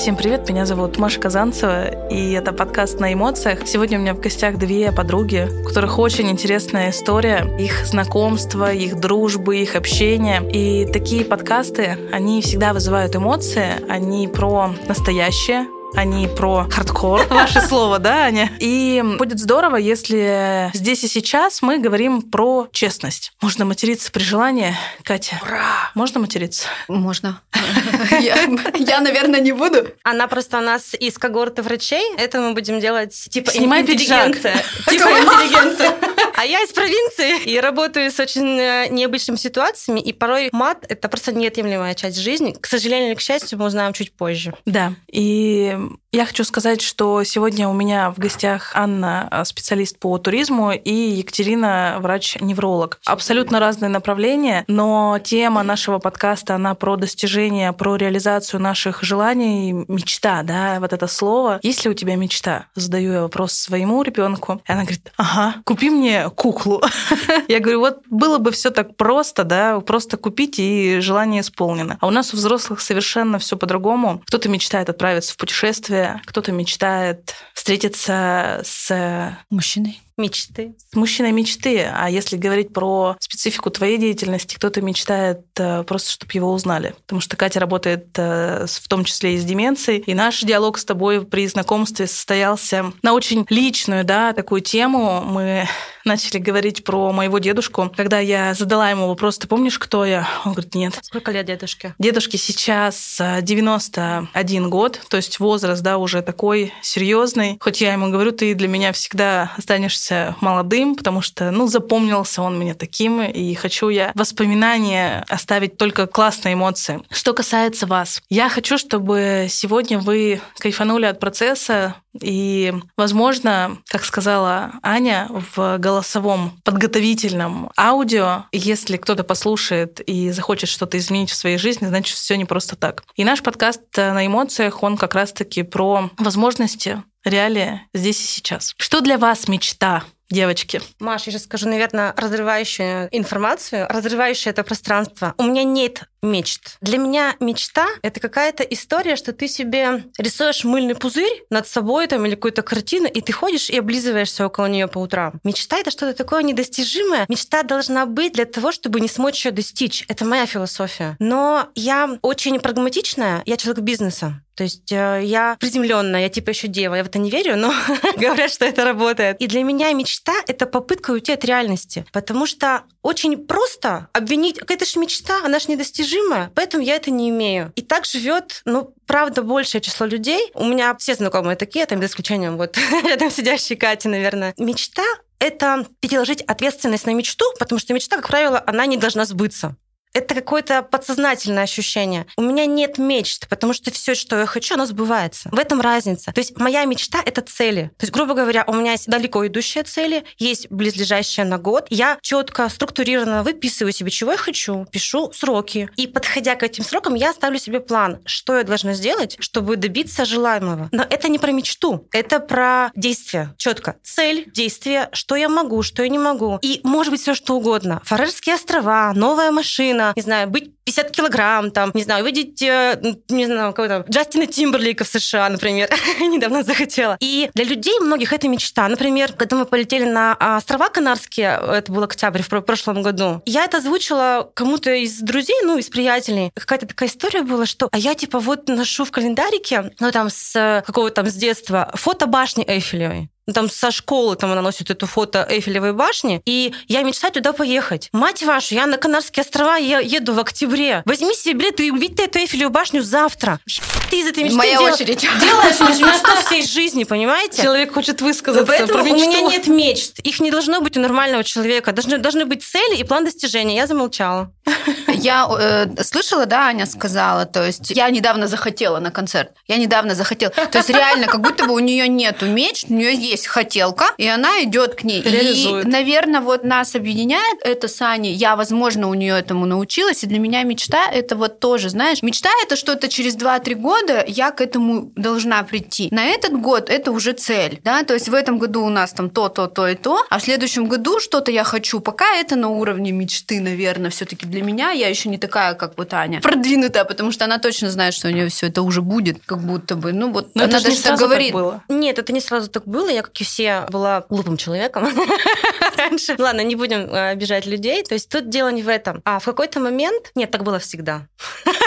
Всем привет, меня зовут Маша Казанцева, и это подкаст «На эмоциях». Сегодня у меня в гостях две подруги, у которых очень интересная история, их знакомства, их дружбы, их общения. И такие подкасты, они всегда вызывают эмоции, они про настоящее, они про хардкор, ваше слово, да, Аня? И будет здорово, если здесь и сейчас мы говорим про честность. Можно материться при желании, Катя? Ура! Можно материться? Можно. Я, наверное, не буду. Она просто у нас из когорты врачей. Это мы будем делать типа Снимай интеллигенция. Типа интеллигенция. А я из провинции и работаю с очень э, необычными ситуациями, и порой мат — это просто неотъемлемая часть жизни. К сожалению или к счастью, мы узнаем чуть позже. Да, и я хочу сказать, что сегодня у меня в гостях Анна, э, специалист по туризму, и Екатерина, врач-невролог. Абсолютно разные направления, но тема нашего подкаста, она про достижение, про реализацию наших желаний, мечта, да, вот это слово. Есть ли у тебя мечта? Задаю я вопрос своему ребенку, и она говорит, ага, купи мне куклу. Я говорю, вот было бы все так просто, да, просто купить и желание исполнено. А у нас у взрослых совершенно все по-другому. Кто-то мечтает отправиться в путешествие, кто-то мечтает встретиться с мужчиной мечты. С мужчиной мечты. А если говорить про специфику твоей деятельности, кто-то мечтает э, просто, чтобы его узнали. Потому что Катя работает э, в том числе и с деменцией. И наш диалог с тобой при знакомстве состоялся на очень личную, да, такую тему. Мы начали говорить про моего дедушку. Когда я задала ему вопрос, ты помнишь, кто я? Он говорит, нет. Сколько лет дедушке? Дедушке сейчас 91 э, год, то есть возраст, да, уже такой серьезный. Хоть я ему говорю, ты для меня всегда останешься молодым, потому что, ну, запомнился он мне таким, и хочу я воспоминания оставить только классные эмоции. Что касается вас, я хочу, чтобы сегодня вы кайфанули от процесса, и, возможно, как сказала Аня, в голосовом подготовительном аудио, если кто-то послушает и захочет что-то изменить в своей жизни, значит, все не просто так. И наш подкаст на эмоциях, он как раз-таки про возможности, реалии здесь и сейчас. Что для вас мечта? девочки? Маш, я сейчас скажу, наверное, разрывающую информацию, разрывающую это пространство. У меня нет мечт. Для меня мечта — это какая-то история, что ты себе рисуешь мыльный пузырь над собой там, или какую-то картину, и ты ходишь и облизываешься около нее по утрам. Мечта — это что-то такое недостижимое. Мечта должна быть для того, чтобы не смочь ее достичь. Это моя философия. Но я очень прагматичная, я человек бизнеса. То есть э, я приземленная, я типа еще дева, я в это не верю, но говорят, что это работает. И для меня мечта — это попытка уйти от реальности, потому что очень просто обвинить, какая-то же мечта, она же недостижимая, поэтому я это не имею. И так живет, ну, правда, большее число людей. У меня все знакомые такие, там, за исключением вот рядом сидящей Кати, наверное. Мечта это переложить ответственность на мечту, потому что мечта, как правило, она не должна сбыться это какое-то подсознательное ощущение. У меня нет мечт, потому что все, что я хочу, оно сбывается. В этом разница. То есть моя мечта — это цели. То есть, грубо говоря, у меня есть далеко идущие цели, есть близлежащие на год. Я четко, структурированно выписываю себе, чего я хочу, пишу сроки. И подходя к этим срокам, я ставлю себе план, что я должна сделать, чтобы добиться желаемого. Но это не про мечту, это про действие. Четко. Цель, действие, что я могу, что я не могу. И может быть все что угодно. Фарерские острова, новая машина, сильно, не знаю, быть 50 килограмм, там, не знаю, увидеть, э, не знаю, кого-то, Джастина Тимберлейка в США, например, недавно захотела. И для людей многих это мечта. Например, когда мы полетели на острова Канарские, это был октябрь в прошлом году, я это озвучила кому-то из друзей, ну, из приятелей. Какая-то такая история была, что а я типа вот ношу в календарике, ну, там, с какого-то там с детства, фото башни Эйфелевой там со школы там она носит эту фото Эйфелевой башни, и я мечтаю туда поехать. Мать вашу, я на Канарские острова я еду в октябре. Возьми себе билет и увидь эту Эйфелеву башню завтра. Ты из этой мечты Моя дел... очередь. делаешь мечту всей жизни, понимаете? Человек хочет высказаться Поэтому у меня нет мечт. Их не должно быть у нормального человека. Должны, должны быть цели и план достижения. Я замолчала. Я э, слышала, да, Аня сказала, то есть я недавно захотела на концерт. Я недавно захотела. То есть реально, как будто бы у нее нету мечт, у нее есть хотелка, и она идет к ней. Реализует. И, наверное, вот нас объединяет это с Аней. Я, возможно, у нее этому научилась, и для меня мечта это вот тоже, знаешь, мечта это что-то через 2-3 года я к этому должна прийти. На этот год это уже цель, да, то есть в этом году у нас там то, то, то и то, а в следующем году что-то я хочу. Пока это на уровне мечты, наверное, все-таки для меня я еще не такая, как вот Аня, продвинутая, потому что она точно знает, что у нее все это уже будет, как будто бы. Ну вот Но она это же не даже так сразу говорит. так было. Нет, это не сразу так было. Я, все, была глупым человеком раньше. Ладно, не будем э, обижать людей. То есть тут дело не в этом. А в какой-то момент... Нет, так было всегда.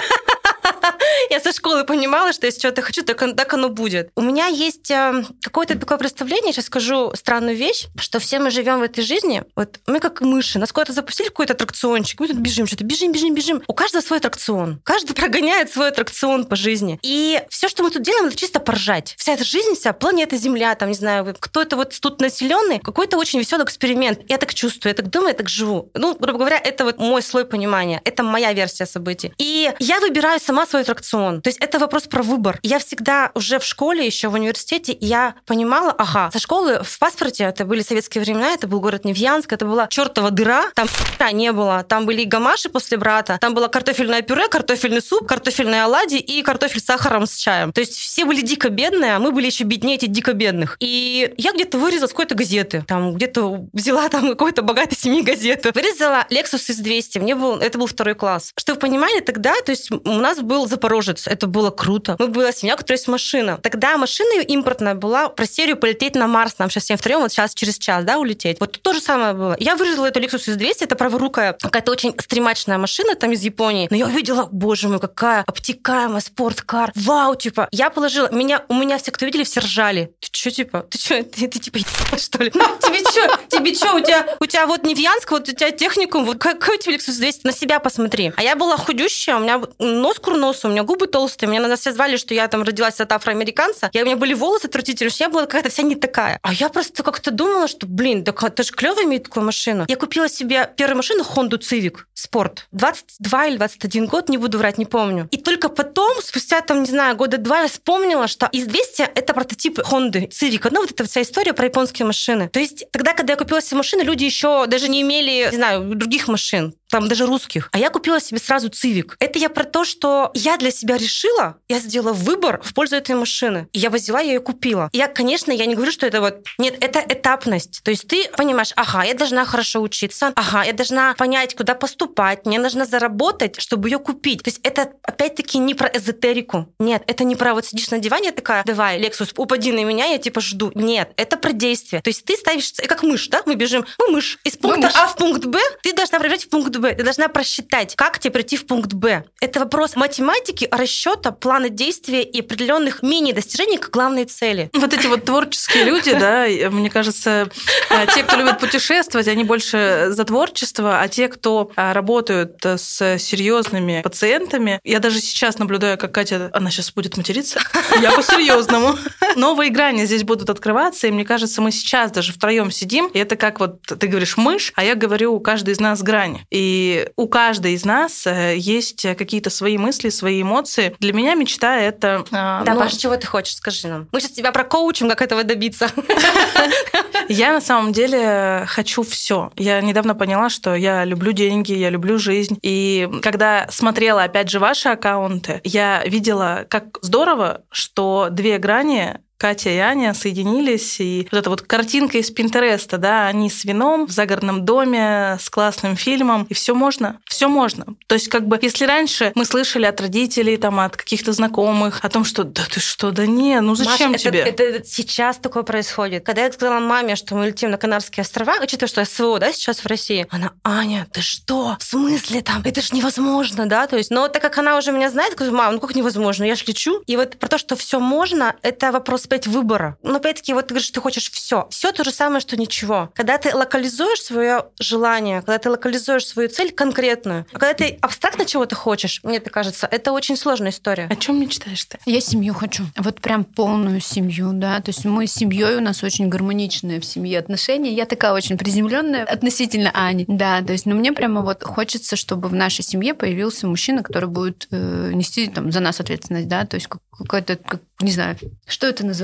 Я со школы понимала, что если что-то хочу, так, так оно будет. У меня есть э, какое-то такое представление, сейчас скажу странную вещь, что все мы живем в этой жизни, вот мы как мыши, нас куда-то запустили какой-то аттракциончик, мы тут бежим, что-то бежим, бежим, бежим. У каждого свой аттракцион. Каждый прогоняет свой аттракцион по жизни. И все, что мы тут делаем, это чисто поржать. Вся эта жизнь, вся планета Земля, там, не знаю, кто-то вот тут населенный, какой-то очень веселый эксперимент. Я так чувствую, я так думаю, я так живу. Ну, грубо говоря, это вот мой слой понимания. Это моя версия событий. И я выбираю сама свой аттракцион. То есть это вопрос про выбор. Я всегда уже в школе, еще в университете, я понимала, ага, со школы в паспорте, это были советские времена, это был город Невьянск, это была чертова дыра, там не было. Там были гамаши после брата, там было картофельное пюре, картофельный суп, картофельные оладьи и картофель с сахаром с чаем. То есть все были дико бедные, а мы были еще беднее этих дико бедных. И я где-то вырезала с какой-то газеты, там где-то взяла там какой-то богатой семьи газету, вырезала Lexus S200, мне был, это был второй класс. Чтобы вы понимали, тогда, то есть у нас был Запорожец, это было круто. Мы была семья, у которой есть машина. Тогда машина импортная была про серию полететь на Марс, нам сейчас всем втроем, вот сейчас через час, да, улететь. Вот то же самое было. Я вырезала эту Lexus S200, это праворукая, какая-то очень стремачная машина там из Японии, но я увидела, боже мой, какая обтекаемая спорткар. Вау, типа, я положила, меня, у меня все, кто видели, все ржали. Ты что, типа, ты что, ты, ты типа, что ли? Тебе что, тебе что, у тебя, у тебя вот Невьянск, вот у тебя техникум, вот какой у тебя Lexus 200, на себя посмотри. А я была худющая, у меня нос курносый, у меня губы толстые, меня на все звали, что я там родилась от афроамериканца, я, у меня были волосы отвратительные, что я была какая-то вся не такая. А я просто как-то думала, что, блин, так это же клево иметь такую машину. Я купила себе первую машину Honda Civic Sport. 22 или 21 год, не буду врать, не помню. И только потом, спустя там, не знаю, года два, я вспомнила, что из 200 это прототип Honda Civic. Ну, вот эта вся история про японские машины. То есть тогда, когда я купила себе машину, люди еще даже не имели, не знаю, других машин там даже русских. А я купила себе сразу Цивик. Это я про то, что я для себя решила, я сделала выбор в пользу этой машины. И я взяла ее и купила. И я, конечно, я не говорю, что это вот... Нет, это этапность. То есть ты понимаешь, ага, я должна хорошо учиться, ага, я должна понять, куда поступать, мне нужно заработать, чтобы ее купить. То есть это, опять-таки, не про эзотерику. Нет, это не про вот сидишь на диване такая, давай, Лексус, упади на меня, я типа жду. Нет, это про действие. То есть ты ставишь, как мышь, да, мы бежим, мы мышь. Из пункта мышь. А в пункт Б ты должна пробежать в пункт Б. Ты должна просчитать, как тебе прийти в пункт Б. Это вопрос математики, расчета, плана действия и определенных мини-достижений к главной цели. Вот эти вот творческие люди, да, мне кажется, э, те, кто любит путешествовать, они больше за творчество, а те, кто а, работают э, с серьезными пациентами, я даже сейчас наблюдаю, как Катя, она сейчас будет материться, я по-серьезному. Новые грани здесь будут открываться, и мне кажется, мы сейчас даже втроем сидим, и это как вот ты говоришь мышь, а я говорю, у каждой из нас грани. И у каждой из нас э, есть какие-то свои мысли, свои эмоции. Для меня мечта это... а, Да, ну, Паша, чего ты хочешь, скажи нам. Мы сейчас тебя прокоучим, как этого добиться. Я на самом деле хочу все. Я недавно поняла, что я люблю деньги, я люблю жизнь. И когда смотрела, опять же, ваши аккаунты, я видела, как здорово, что две грани Катя и Аня соединились, и вот эта вот картинка из Пинтереста, да, они с вином в загородном доме, с классным фильмом, и все можно, все можно. То есть как бы, если раньше мы слышали от родителей, там, от каких-то знакомых о том, что да ты что, да не, ну зачем Маш, тебе? Это, это сейчас такое происходит. Когда я сказала маме, что мы летим на Канарские острова, учитывая, что СВО, да, сейчас в России, она, Аня, ты что? В смысле там? Это ж невозможно, да? То есть, но так как она уже меня знает, говорю, мам, ну как невозможно? Я ж лечу. И вот про то, что все можно, это вопрос опять выбора. Но опять-таки, вот ты говоришь, ты хочешь все. Все то же самое, что ничего. Когда ты локализуешь свое желание, когда ты локализуешь свою цель конкретную, а когда ты абстрактно чего-то хочешь, мне так кажется, это очень сложная история. О чем мечтаешь ты? Я семью хочу. Вот прям полную семью, да. То есть мы с семьей, у нас очень гармоничные в семье отношения. Я такая очень приземленная относительно Ани. Да, то есть, ну мне прямо вот хочется, чтобы в нашей семье появился мужчина, который будет э, нести там за нас ответственность, да, то есть как- какой-то как не знаю, что это называется?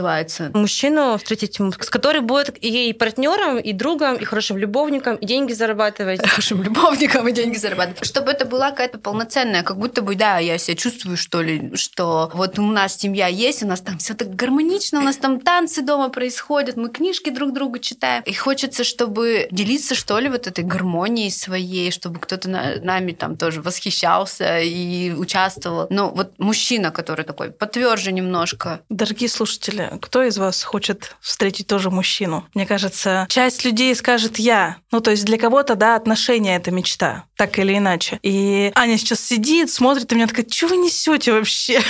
Мужчину встретить, с которым будет и партнером, и другом, и хорошим любовником, и деньги зарабатывать. Хорошим любовником и деньги зарабатывать. Чтобы это была какая-то полноценная, как будто бы, да, я себя чувствую, что ли, что вот у нас семья есть, у нас там все так гармонично, у нас там танцы дома происходят, мы книжки друг другу читаем. И хочется, чтобы делиться, что ли, вот этой гармонией своей, чтобы кто-то на, нами там тоже восхищался и участвовал. Но вот мужчина, который такой потверже немножко. Дорогие слушатели, кто из вас хочет встретить тоже мужчину? Мне кажется, часть людей скажет «я». Ну, то есть для кого-то, да, отношения — это мечта, так или иначе. И Аня сейчас сидит, смотрит и меня такая, что вы несете вообще?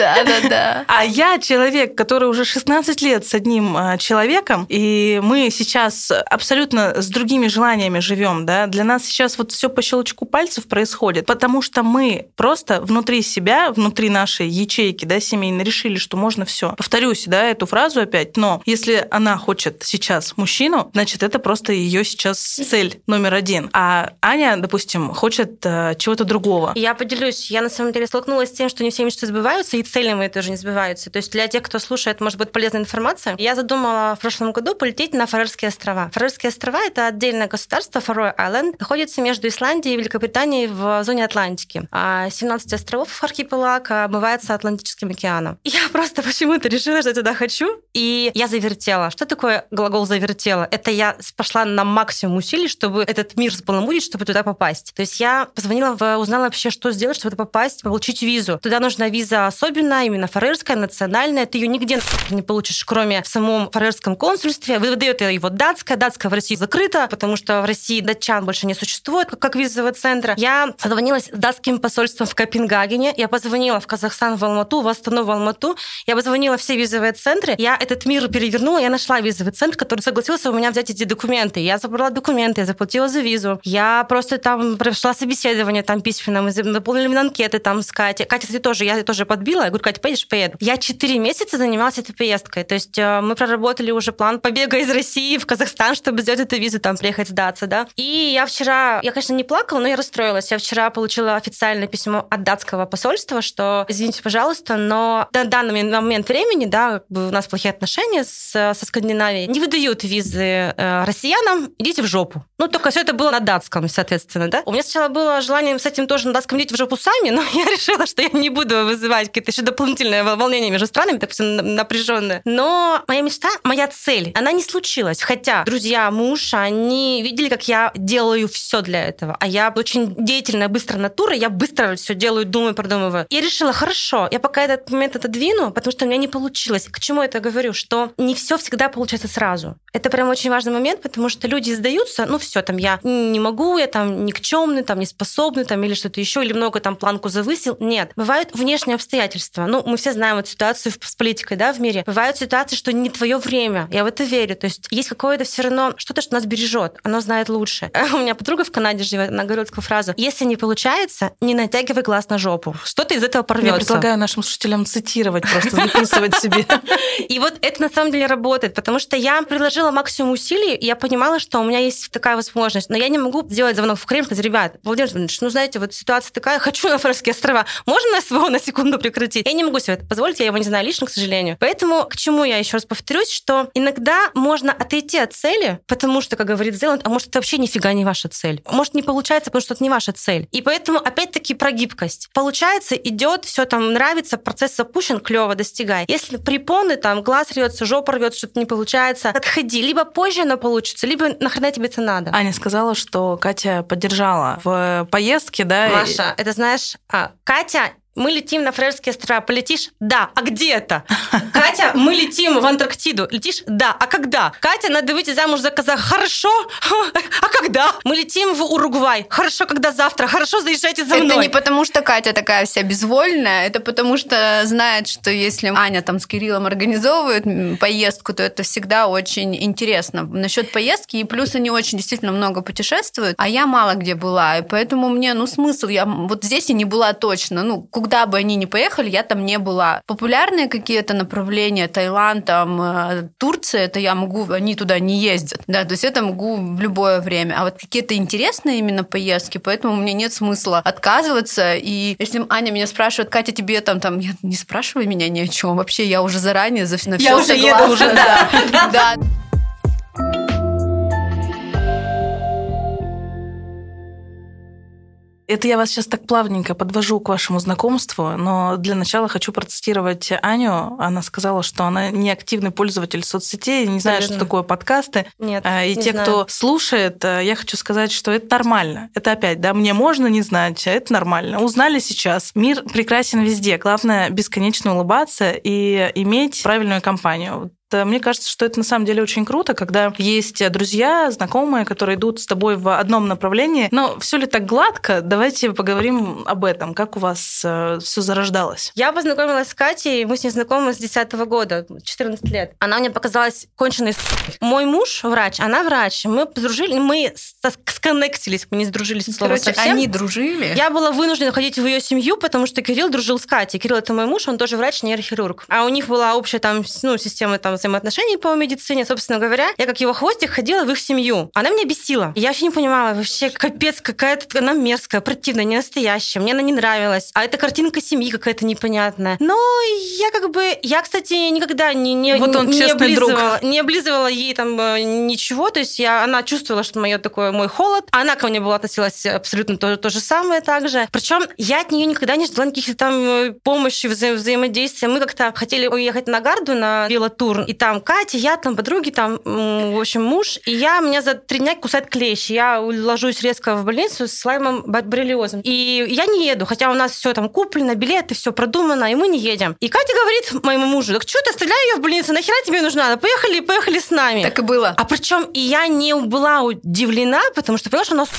Да, да, да. А я человек, который уже 16 лет с одним а, человеком, и мы сейчас абсолютно с другими желаниями живем, да. Для нас сейчас вот все по щелчку пальцев происходит, потому что мы просто внутри себя, внутри нашей ячейки, да, семейной, решили, что можно все. Повторюсь, да, эту фразу опять, но если она хочет сейчас мужчину, значит, это просто ее сейчас цель номер один. А Аня, допустим, хочет э, чего-то другого. Я поделюсь, я на самом деле столкнулась с тем, что не все мечты сбываются, и цели мои тоже не сбываются. То есть для тех, кто слушает, может быть полезная информация. Я задумала в прошлом году полететь на Фарерские острова. Фарерские острова — это отдельное государство, Фарой Айленд, находится между Исландией и Великобританией в зоне Атлантики. А 17 островов архипелаг омывается Атлантическим океаном. Я просто почему-то решила, что туда хочу, и я завертела. Что такое глагол «завертела»? Это я пошла на максимум усилий, чтобы этот мир сполномудить, чтобы туда попасть. То есть я позвонила, узнала вообще, что сделать, чтобы попасть, получить визу. Туда нужна виза особенная, именно фарерская, национальная. Ты ее нигде не получишь, кроме в самом фарерском консульстве. Выдает его датская. Датская в России закрыта, потому что в России датчан больше не существует, как визового центра. Я созвонилась с датским посольством в Копенгагене. Я позвонила в Казахстан, в Алмату, в Астану, в Алмату. Я позвонила все визовые центры. Я этот мир перевернула, я нашла визовый центр, который согласился у меня взять эти документы. Я забрала документы, я заплатила за визу. Я просто там прошла собеседование там письменно, мы заполнили анкеты там с Катей. Катя, кстати, тоже, я тоже подбила. Я говорю, Катя, поедешь? Поеду. Я четыре месяца занималась этой поездкой. То есть э, мы проработали уже план побега из России в Казахстан, чтобы сделать эту визу, там приехать сдаться, да. И я вчера, я, конечно, не плакала, но я расстроилась. Я вчера получила официальное письмо от датского посольства, что, извините, пожалуйста, но на данный момент времени, да, у нас плохие отношения с, со Скандинавией, не выдают визы э, россиянам, идите в жопу. Ну, только все это было на датском, соответственно, да. У меня сначала было желание с этим тоже на датском идите в жопу сами, но я решила, что я не буду вызывать какие-то еще дополнительные волнения между странами, все напряженное. Но моя мечта, моя цель, она не случилась. Хотя друзья, муж, они видели, как я делаю все для этого. А я очень деятельная, быстрая натура, я быстро все делаю, думаю, продумываю. Я решила, хорошо, я пока этот момент отодвину, потому что у меня не получилось. К чему я это говорю? Что не все всегда получается сразу. Это прям очень важный момент, потому что люди сдаются, ну все, там я не могу, я там никчемный, там не способный, там или что-то еще, или много там планку завысил. Нет, бывают внешние обстоятельства. Ну, мы все знаем эту ситуацию с политикой, да, в мире. Бывают ситуации, что не твое время. Я в это верю. То есть есть какое-то все равно что-то, что нас бережет. Оно знает лучше. У меня подруга в Канаде живет, она говорила такую фразу: если не получается, не натягивай глаз на жопу. Что-то из этого порвется. Я предлагаю нашим слушателям цитировать, просто записывать себе. И вот это на самом деле работает, потому что я приложила максимум усилий, и я понимала, что у меня есть такая возможность, но я не могу сделать звонок в Крым, сказать, ребят, Владимир Владимирович, ну знаете, вот ситуация такая, хочу на Фарерские острова, можно СВО на секунду прекратить? Я не могу себе это позволить, я его не знаю лично, к сожалению. Поэтому к чему я еще раз повторюсь, что иногда можно отойти от цели, потому что, как говорит Зеланд, а может, это вообще нифига не ваша цель. Может, не получается, потому что это не ваша цель. И поэтому, опять-таки, про гибкость. Получается, идет, все там нравится, процесс запущен, клево, достигай. Если препоны, там, глаз рвется, жопа рвется, что-то не получается, отходи. Либо позже оно получится, либо нахрена тебе это надо. Аня сказала, что Катя поддержала в поездке, да? Маша, это знаешь, а, Катя мы летим на Фрерские острова. Полетишь? Да. А где это? Катя, мы летим в Антарктиду. Летишь? Да. А когда? Катя, надо выйти замуж за казаха. Хорошо. А когда? Мы летим в Уругвай. Хорошо, когда завтра. Хорошо, заезжайте за мной. Это не потому, что Катя такая вся безвольная, это потому, что знает, что если Аня там с Кириллом организовывает поездку, то это всегда очень интересно. Насчет поездки, и плюс они очень действительно много путешествуют, а я мало где была, и поэтому мне, ну, смысл, я вот здесь и не была точно. Ну, куда бы они ни поехали, я там не была. Популярные какие-то направления, Таиланд, там, э, Турция, это я могу, они туда не ездят, да, то есть это могу в любое время. А вот какие-то интересные именно поездки, поэтому мне нет смысла отказываться. И если Аня меня спрашивает, Катя, тебе там, там, я не спрашивай меня ни о чем, вообще я уже заранее за, на все Я уже согласна. еду уже, да. Да. Это я вас сейчас так плавненько подвожу к вашему знакомству, но для начала хочу процитировать Аню. Она сказала, что она не активный пользователь соцсетей, не знает, что такое подкасты. Нет, А, И не те, знаю. кто слушает, э, я хочу сказать, что это нормально. Это опять, да, мне можно не знать, а это нормально. Узнали сейчас. Мир прекрасен везде. Главное бесконечно улыбаться и иметь правильную компанию. Э, Мне кажется, что это на самом деле очень круто, когда есть друзья, знакомые, которые идут с тобой в одном направлении. Но все ли так гладко? Давайте поговорим об этом. Как у вас все зарождалось? Я познакомилась с Катей, мы с ней знакомы с 10 года, 14 лет. Она мне показалась конченой с***й. Мой муж врач, она врач. Мы подружили, мы сконнектились, мы не сдружились от слова Короче, совсем. они дружили. Я была вынуждена ходить в ее семью, потому что Кирилл дружил с Катей. Кирилл это мой муж, он тоже врач, нейрохирург. А у них была общая там, ну, система там взаимоотношений по медицине. Собственно говоря, я как его хвостик ходила в их семью. Она меня бесила. Я вообще не понимала, вообще капец, какая-то она мерзкая, противная, не настоящая. Мне она не нравилась. А эта картинка семьи какая-то непонятная. Но я как бы, я, кстати, никогда не, не, Вот он не честный друг. облизывала, не облизывала ей там э, ничего. То есть я, она чувствовала, что мое такое мой холод. Она ко мне была относилась абсолютно то, то же самое также. Причем я от нее никогда не ждала никаких там э, помощи, вза- взаимодействия. Мы как-то хотели уехать на Гарду на велотур, и там Катя, я, там подруги, там, в общем, муж, и я, меня за три дня кусает клещ. Я ложусь резко в больницу с лаймом боррелиозом. И я не еду, хотя у нас все там куплено, билеты, все продумано, и мы не едем. И Катя говорит моему мужу, так что ты оставляй ее в больнице, нахера тебе нужна? Поехали, поехали с нами. Так и было. А причем и я не была удивлена, потому что поняла, что она с***.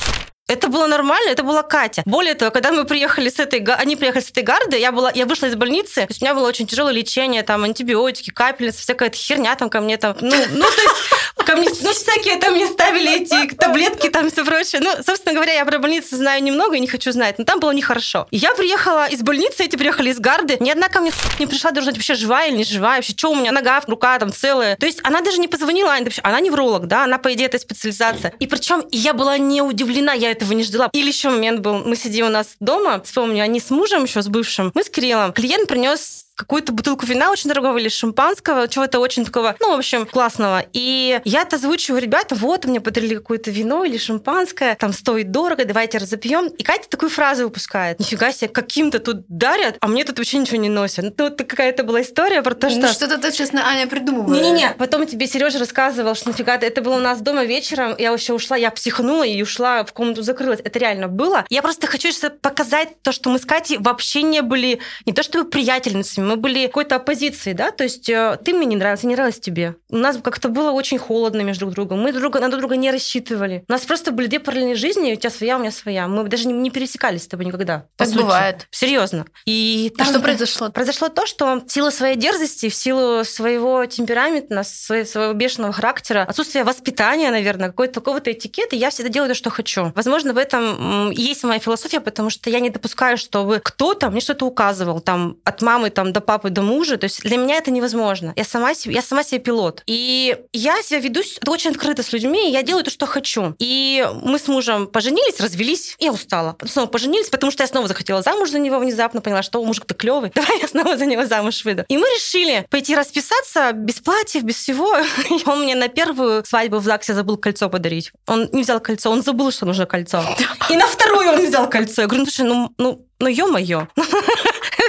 Это было нормально, это была Катя. Более того, когда мы приехали с этой, они приехали с этой гарды, я была, я вышла из больницы, то есть у меня было очень тяжелое лечение, там антибиотики, капельницы, всякая эта херня там ко мне там, ну, ну то есть ко ну всякие там мне ставили эти таблетки там все прочее. Ну, собственно говоря, я про больницу знаю немного и не хочу знать, но там было нехорошо. И я приехала из больницы, эти приехали из гарды, ни одна ко мне не пришла, быть вообще живая или не живая, вообще, что у меня нога, рука там целая. То есть она даже не позвонила, вообще, она невролог, да, она, по идее, это специализация. И причем я была не удивлена, я этого не ждала. Или еще момент был, мы сидим у нас дома, вспомню, они с мужем еще, с бывшим, мы с Кириллом, клиент принес какую-то бутылку вина очень дорогого или шампанского, чего-то очень такого, ну, в общем, классного. И я это озвучиваю, ребята, вот, мне подарили какое-то вино или шампанское, там стоит дорого, давайте разопьем. И Катя такую фразу выпускает. Нифига себе, каким-то тут дарят, а мне тут вообще ничего не носят. Ну, это какая-то была история про то, что... Ну, что-то тут, честно, Аня придумывает. Не-не-не, потом тебе Сережа рассказывал, что нифига, ты- это было у нас дома вечером, я вообще ушла, я психанула и ушла в комнату, закрылась. Это реально было. Я просто хочу сейчас показать то, что мы с Катей вообще не были, не то чтобы приятельницами, мы были какой-то оппозицией, да, то есть э, ты мне не нравился, не нравилась тебе. У нас как-то было очень холодно между друг другом, мы друг друга, на друг друга не рассчитывали. У нас просто были две параллельные жизни, у тебя своя, у меня своя. Мы даже не, не пересекались с тобой никогда. Так сути. бывает. Серьезно. И А там- что произошло? Произошло то, что в силу своей дерзости, в силу своего темперамента, своего, своего бешеного характера, отсутствия воспитания, наверное, какой-то такого-то этикета, я всегда делаю то, что хочу. Возможно, в этом и есть моя философия, потому что я не допускаю, чтобы кто-то мне что-то указывал, там, от мамы там, до папы, до мужа. То есть для меня это невозможно. Я сама, себе, я сама себе пилот. И я себя веду очень открыто с людьми, и я делаю то, что хочу. И мы с мужем поженились, развелись. Я устала. Снова поженились, потому что я снова захотела замуж за него внезапно, поняла, что мужик-то клевый. Давай я снова за него замуж выйду. И мы решили пойти расписаться без платьев, без всего. И он мне на первую свадьбу в ЗАГСе забыл кольцо подарить. Он не взял кольцо, он забыл, что нужно кольцо. И на вторую он взял кольцо. Я говорю, ну слушай, ну, ну, ну ё-моё.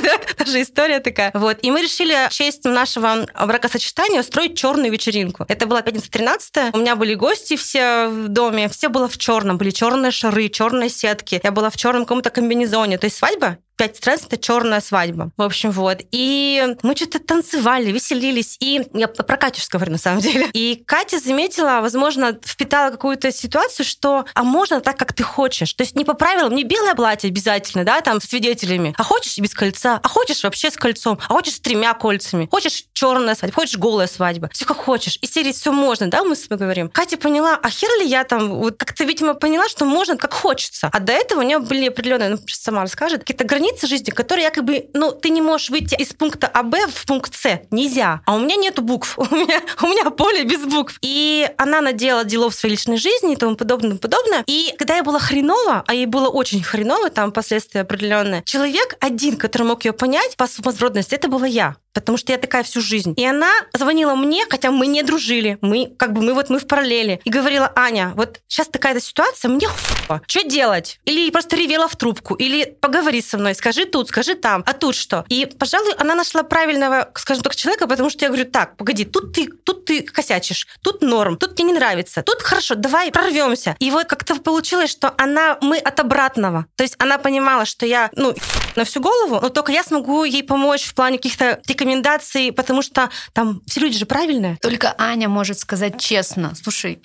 Даже история такая. Вот. И мы решили в честь нашего бракосочетания устроить черную вечеринку. Это была пятница 13 У меня были гости все в доме. Все было в черном. Были черные шары, черные сетки. Я была в черном каком-то комбинезоне. То есть свадьба 5 страниц это черная свадьба. В общем, вот. И мы что-то танцевали, веселились. И я про Катю говорю, на самом деле. И Катя заметила, возможно, впитала какую-то ситуацию, что а можно так, как ты хочешь. То есть не по правилам, не белое платье обязательно, да, там, с свидетелями, а хочешь без кольца, а хочешь вообще с кольцом, а хочешь с тремя кольцами, хочешь черная свадьба, хочешь голая свадьба. Все как хочешь. И серии все можно, да, мы с тобой говорим. Катя поняла, а хер ли я там, вот как-то, видимо, поняла, что можно как хочется. А до этого у нее были определенные, ну, сама расскажет, какие-то границы жизни, которые якобы, ну, ты не можешь выйти из пункта А, Б в пункт С. Нельзя. А у меня нету букв. У меня, у меня поле без букв. И она надела делов в своей личной жизни и тому подобное, тому подобное. И когда я была хреново, а ей было очень хреново, там последствия определенные, человек один, который мог ее понять по сумасбродности, это была я потому что я такая всю жизнь. И она звонила мне, хотя мы не дружили, мы как бы мы вот мы в параллели, и говорила, Аня, вот сейчас такая-то ситуация, мне хуево, что делать? Или просто ревела в трубку, или поговори со мной, скажи тут, скажи там, а тут что? И, пожалуй, она нашла правильного, скажем так, человека, потому что я говорю, так, погоди, тут ты, тут ты косячишь, тут норм, тут тебе не нравится, тут хорошо, давай прорвемся. И вот как-то получилось, что она, мы от обратного. То есть она понимала, что я, ну, на всю голову, но только я смогу ей помочь в плане каких-то рекомендаций, потому что там все люди же правильные. Только Аня может сказать честно, слушай,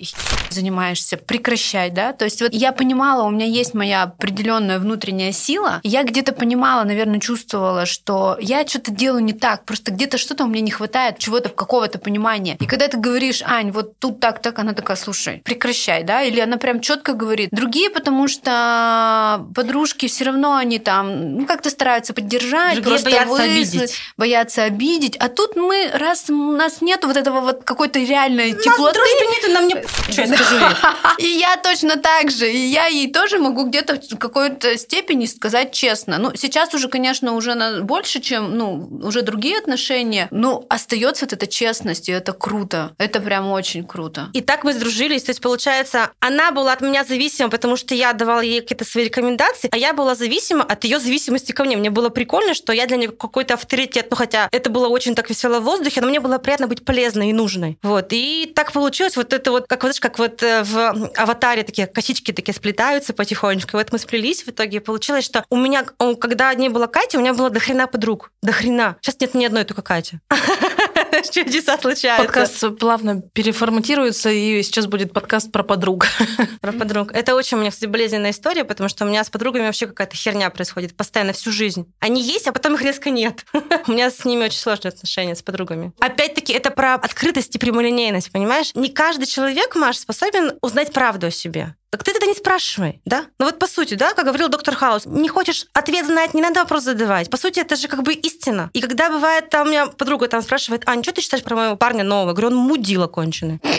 занимаешься, прекращай, да? То есть вот я понимала, у меня есть моя определенная внутренняя сила, я где-то понимала, наверное, чувствовала, что я что-то делаю не так, просто где-то что-то у меня не хватает, чего-то, какого-то понимания. И когда ты говоришь, Ань, вот тут так, так, она такая, слушай, прекращай, да? Или она прям четко говорит. Другие, потому что подружки все равно они там, ну, как-то стараются поддержать, просто боятся обидеть. боятся обидеть. А тут мы, раз у нас нет вот этого вот какой-то реальной Нас теплоты, дружбы нету, на мне что я скажу и я точно так же. И я ей тоже могу где-то в какой-то степени сказать честно. Ну, сейчас уже, конечно, уже на больше, чем, ну, уже другие отношения. Но остается вот эта честность, и это круто. Это прям очень круто. И так мы сдружились. То есть, получается, она была от меня зависима, потому что я давала ей какие-то свои рекомендации, а я была зависима от ее зависимости ко мне. Мне было прикольно, что я для нее какой-то авторитет. Ну, хотя это было очень так весело в воздухе, но мне было приятно быть полезной и нужной. Вот. И так получилось. Вот это вот, как, вот, знаешь, как вот э, в аватаре такие косички такие сплетаются потихонечку. Вот мы сплелись в итоге. Получилось, что у меня, когда не было Кати, у меня было до хрена подруг. До хрена. Сейчас нет ни одной только Катя. Чудеса случаются. Подкаст плавно переформатируется, и сейчас будет подкаст про подруг. Про подруг. Это очень у меня, кстати, болезненная история, потому что у меня с подругами вообще какая-то херня происходит постоянно всю жизнь. Они есть, а потом их резко нет. У меня с ними очень сложные отношения с подругами. Опять-таки, это про открытость и прямолинейность, понимаешь? Не каждый человек, Маш, способен узнать правду о себе. Так ты тогда не спрашивай, да? Ну вот по сути, да, как говорил доктор Хаус, не хочешь ответ знать, не надо вопрос задавать. По сути, это же как бы истина. И когда бывает, там у меня подруга там спрашивает, Ань, что ты считаешь про моего парня нового? Говорю, он мудила конченый.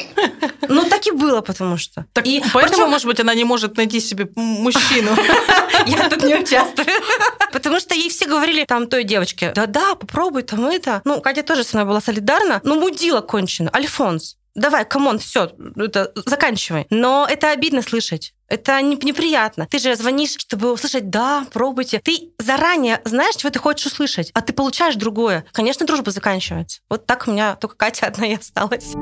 Ну, так и было, потому что. Так, и поэтому, причём- может быть, она не может найти себе мужчину. Я тут не участвую. Потому что ей все говорили, там, той девочке, да-да, попробуй там это. Ну, Катя тоже со мной была солидарна. Ну, мудила конченый. Альфонс, давай, come on, все, это, заканчивай. Но это обидно слышать. Это не- неприятно. Ты же звонишь, чтобы услышать, да, пробуйте. Ты заранее знаешь, чего ты хочешь услышать, а ты получаешь другое. Конечно, дружба заканчивается. Вот так у меня только Катя одна и осталась.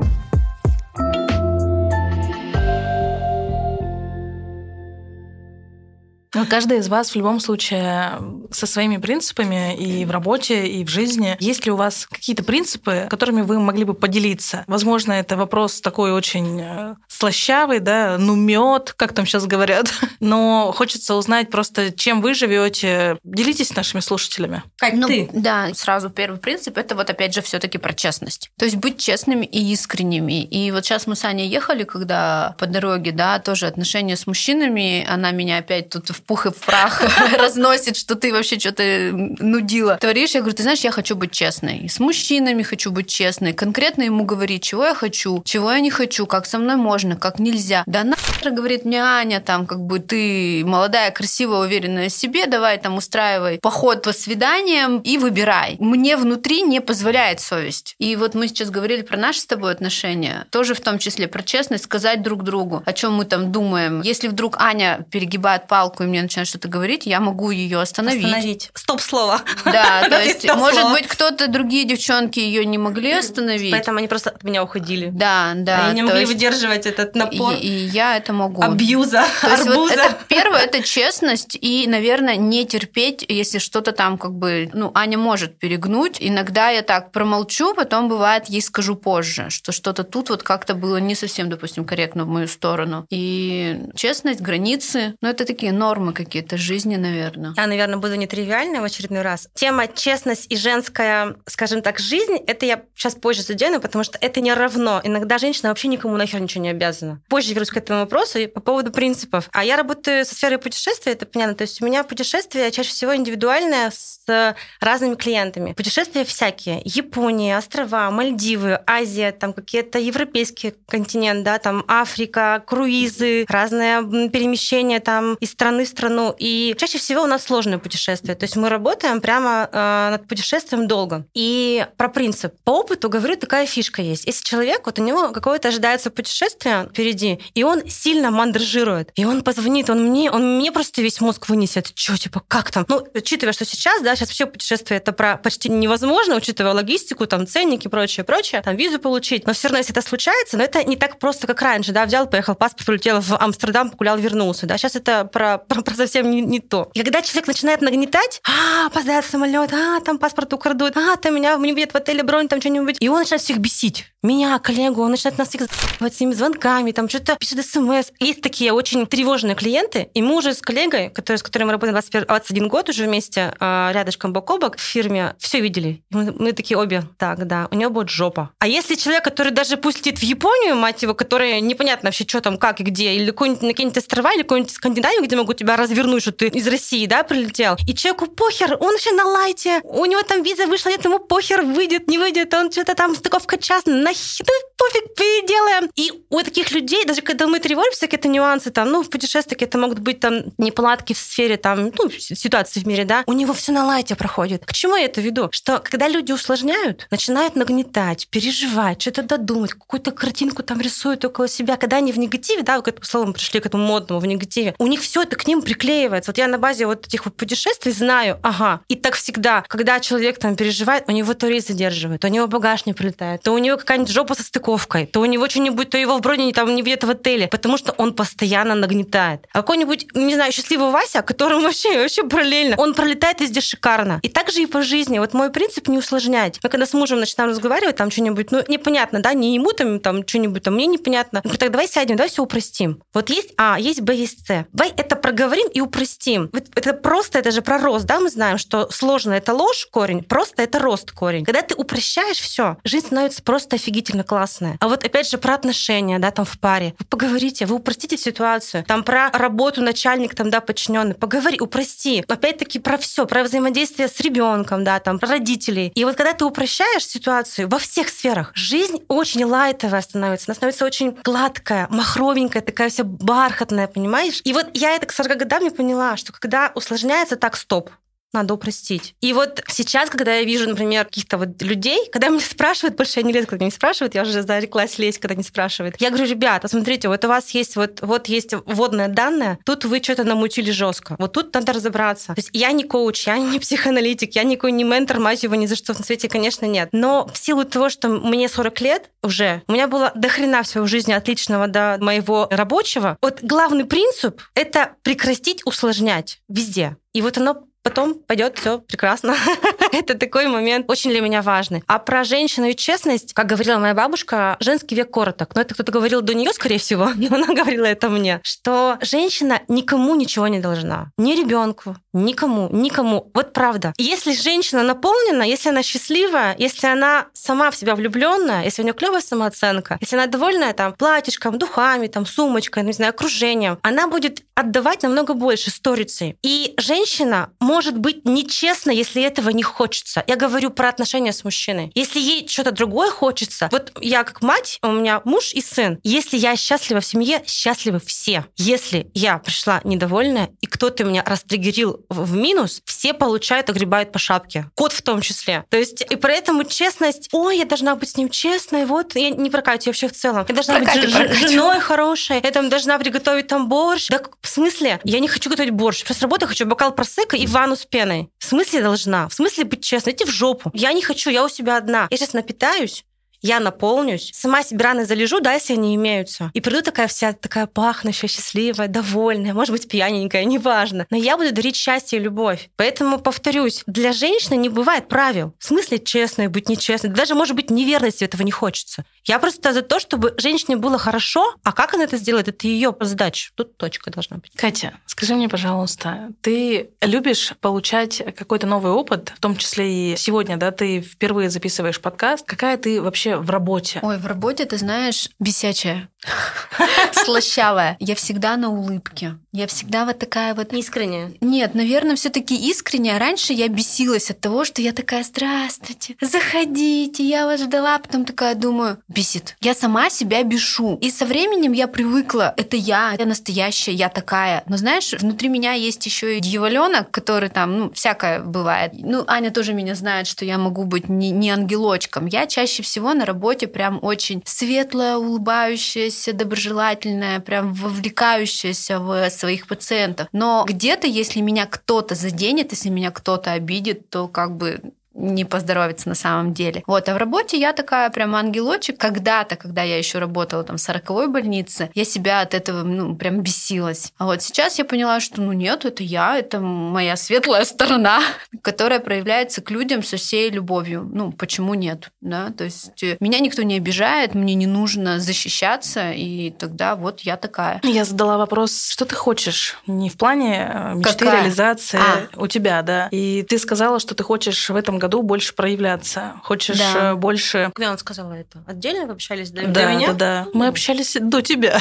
Но каждый из вас в любом случае со своими принципами и в работе, и в жизни. Есть ли у вас какие-то принципы, которыми вы могли бы поделиться? Возможно, это вопрос такой очень э, слащавый, да, ну мед, как там сейчас говорят. Но хочется узнать просто, чем вы живете. Делитесь с нашими слушателями. Кать, Ну, ты. Да, сразу первый принцип это вот опять же все-таки про честность. То есть быть честными и искренними. И вот сейчас мы с Аней ехали, когда по дороге, да, тоже отношения с мужчинами, она меня опять тут в пух и в прах разносит, что ты вообще что-то нудила. Творишь, я говорю, ты знаешь, я хочу быть честной. С мужчинами хочу быть честной. Конкретно ему говорить, чего я хочу, чего я не хочу, как со мной можно, как нельзя. Да нахер, говорит мне Аня, там, как бы ты молодая, красивая, уверенная в себе, давай там устраивай поход по свиданиям и выбирай. Мне внутри не позволяет совесть. И вот мы сейчас говорили про наши с тобой отношения, тоже в том числе про честность, сказать друг другу, о чем мы там думаем. Если вдруг Аня перегибает палку и мне начинает что-то говорить, я могу ее остановить. Остановить. Стоп-слово. Да, то есть, может быть, кто-то, другие девчонки ее не могли остановить. Поэтому они просто от меня уходили. Да, да. Они не могли выдерживать этот напор И, я это могу. абьюза, арбуза. первое, это честность и, наверное, не терпеть, если что-то там как бы, ну, Аня может перегнуть. Иногда я так промолчу, потом бывает, ей скажу позже, что что-то тут вот как-то было не совсем, допустим, корректно в мою сторону. И честность, границы, ну, это такие нормы нормы какие-то жизни, наверное. Я, наверное, буду нетривиальной в очередной раз. Тема честность и женская, скажем так, жизнь, это я сейчас позже задену, потому что это не равно. Иногда женщина вообще никому нахер ничего не обязана. Позже вернусь к этому вопросу по поводу принципов. А я работаю со сферой путешествия, это понятно. То есть у меня путешествия чаще всего индивидуальное с разными клиентами. Путешествия всякие. Япония, острова, Мальдивы, Азия, там какие-то европейские континент, да, там Африка, круизы, разные перемещения там из страны страну. И чаще всего у нас сложное путешествие. То есть мы работаем прямо э, над путешествием долго. И про принцип. По опыту говорю, такая фишка есть. Если человек, вот у него какое-то ожидается путешествие впереди, и он сильно мандражирует, и он позвонит, он мне, он мне просто весь мозг вынесет. Чё, типа, как там? Ну, учитывая, что сейчас, да, сейчас вообще путешествие это про почти невозможно, учитывая логистику, там, ценники, прочее, прочее, там, визу получить. Но все равно, если это случается, но это не так просто, как раньше, да, взял, поехал, паспорт улетел в Амстердам, погулял, вернулся, да. Сейчас это про, про, про совсем не, не то. И когда человек начинает нагнетать, а, опоздает самолет, а, там паспорт украдут, а, там меня не будет в отеле бронь, там что-нибудь. И он начинает всех бесить. Меня, коллегу, он начинает нас всех с своими звонками, там что-то пишет смс. Есть такие очень тревожные клиенты, и мы уже с коллегой, который, с которым мы работаем 21, 21 год уже вместе, а, рядышком бок о бок в фирме, все видели. Мы, мы такие обе, так, да, у него будет жопа. А если человек, который даже пусть летит в Японию, мать его, которая непонятно вообще, что там, как и где, или какой-нибудь на какие-нибудь острова, или какой-нибудь Скандинавию, где могут тебя развернуть, что ты из России, да, прилетел, и человеку похер, он вообще на лайте, у него там виза вышла, нет, ему похер, выйдет, не выйдет, он что-то там стыковка частная, нахер, да пофиг, переделаем. И у таких людей, даже когда мы тревожимся, какие-то нюансы, там, ну, в путешествиях это могут быть там неполадки в сфере, там, ну, ситуации в мире, да, у него все на лайте проходит. К чему я это веду? Что когда люди усложняют, начинают нагнетать, переживать, что-то додумать, какую-то картинку там рисуют около себя, когда они в негативе, да, к слову пришли к этому модному в негативе, у них все это к ним приклеивается. Вот я на базе вот этих вот путешествий знаю, ага, и так всегда, когда человек там переживает, у него то рейс задерживает, у него багаж не прилетает, то у него какая-нибудь жопа со стыковкой, то у него что-нибудь, то его в броне там не видят в отеле, потому что он постоянно нагнетает. А какой-нибудь, не знаю, счастливый Вася, которому вообще, вообще параллельно, он пролетает везде шикарно. И так же и по жизни. Вот мой принцип не усложнять. Мы когда с мужем начинаем разговаривать, там что-нибудь, ну, непонятно, да, не ему там, там что-нибудь, там мне непонятно. Я говорю, так давай сядем, давай все упростим. Вот есть А, есть Б, есть С. Давай это проговорим и упростим. Вот это просто, это же про рост, да, мы знаем, что сложно это ложь, корень, просто это рост, корень. Когда ты упрощаешь все, жизнь становится просто офигительно классная. А вот опять же про отношения, да, там в паре. Вы поговорите, вы упростите ситуацию. Там про работу начальник, там, да, подчиненный. Поговори, упрости. Опять-таки про все, про взаимодействие с ребенком, да, там, про родителей. И вот когда ты упрощаешь ситуацию во всех сферах, жизнь очень лайтовая становится. Она становится очень гладкая, махровенькая, такая вся бархатная, понимаешь? И вот я это к 40 годам не поняла, что когда усложняется, так, стоп надо упростить. И вот сейчас, когда я вижу, например, каких-то вот людей, когда меня спрашивают, больше я не редко не спрашивают, я уже зареклась лезть, когда не спрашивают. Я говорю, ребята, смотрите, вот у вас есть вот, вот есть вводное данное, тут вы что-то намутили жестко. Вот тут надо разобраться. То есть я не коуч, я не психоаналитик, я никакой не ментор, мать его ни за что на свете, конечно, нет. Но в силу того, что мне 40 лет уже, у меня было до хрена всего в жизни отличного до моего рабочего. Вот главный принцип — это прекратить усложнять везде. И вот оно потом пойдет все прекрасно. Это такой момент очень для меня важный. А про женщину и честность, как говорила моя бабушка, женский век короток. Но это кто-то говорил до нее, скорее всего, но она говорила это мне, что женщина никому ничего не должна. Ни ребенку, никому, никому. Вот правда. Если женщина наполнена, если она счастливая, если она сама в себя влюбленная, если у нее клевая самооценка, если она довольная там платьишком, духами, там сумочкой, не знаю, окружением, она будет отдавать намного больше сторицей. И женщина может быть нечестна, если этого не хочется. Я говорю про отношения с мужчиной. Если ей что-то другое хочется, вот я как мать, у меня муж и сын. Если я счастлива в семье, счастливы все. Если я пришла недовольная, и кто-то меня растриггерил в минус, все получают, огребают по шапке. Кот в том числе. То есть, и поэтому честность, ой, я должна быть с ним честной, вот, я не про Катю, вообще в целом. Я должна про быть Катю, женой хорошей, я там должна приготовить там борщ. Да в смысле? Я не хочу готовить борщ. После работы хочу бокал просека и ванну с пеной. В смысле должна? В смысле быть честной? Иди в жопу. Я не хочу, я у себя одна. Я сейчас напитаюсь, я наполнюсь, сама себе раны залежу, да, если они имеются. И приду такая вся такая пахнущая, счастливая, довольная, может быть, пьяненькая, неважно. Но я буду дарить счастье и любовь. Поэтому, повторюсь, для женщины не бывает правил. В смысле честной, быть нечестной. Даже, может быть, неверности этого не хочется. Я просто за то, чтобы женщине было хорошо, а как она это сделает, это ее задача. Тут точка должна быть. Катя, скажи мне, пожалуйста, ты любишь получать какой-то новый опыт, в том числе и сегодня, да, ты впервые записываешь подкаст. Какая ты вообще в работе? Ой, в работе, ты знаешь, бесячая. Слащавая. Я всегда на улыбке. Я всегда вот такая вот... Искренняя. Нет, наверное, все таки искренняя. Раньше я бесилась от того, что я такая, здравствуйте, заходите, я вас ждала. Потом такая думаю, бесит. Я сама себя бешу. И со временем я привыкла. Это я, я настоящая, я такая. Но знаешь, внутри меня есть еще и дьяволенок, который там, ну, всякое бывает. Ну, Аня тоже меня знает, что я могу быть не, не ангелочком. Я чаще всего на работе прям очень светлая, улыбающаяся, доброжелательная, прям вовлекающаяся в своих пациентов. Но где-то, если меня кто-то заденет, если меня кто-то обидит, то как бы не поздоровится на самом деле. Вот, а в работе я такая прям ангелочек. Когда-то, когда я еще работала там в сороковой больнице, я себя от этого, ну, прям бесилась. А вот сейчас я поняла, что, ну, нет, это я, это моя светлая сторона, которая проявляется к людям со всей любовью. Ну, почему нет, да? То есть э, меня никто не обижает, мне не нужно защищаться, и тогда вот я такая. Я задала вопрос, что ты хочешь? Не в плане э, мечты, Какая? реализации а. у тебя, да. И ты сказала, что ты хочешь в этом году году больше проявляться. Хочешь да. Э, больше... Когда он сказала это? Отдельно вы общались до, да, меня? Да, да. Мы общались до тебя.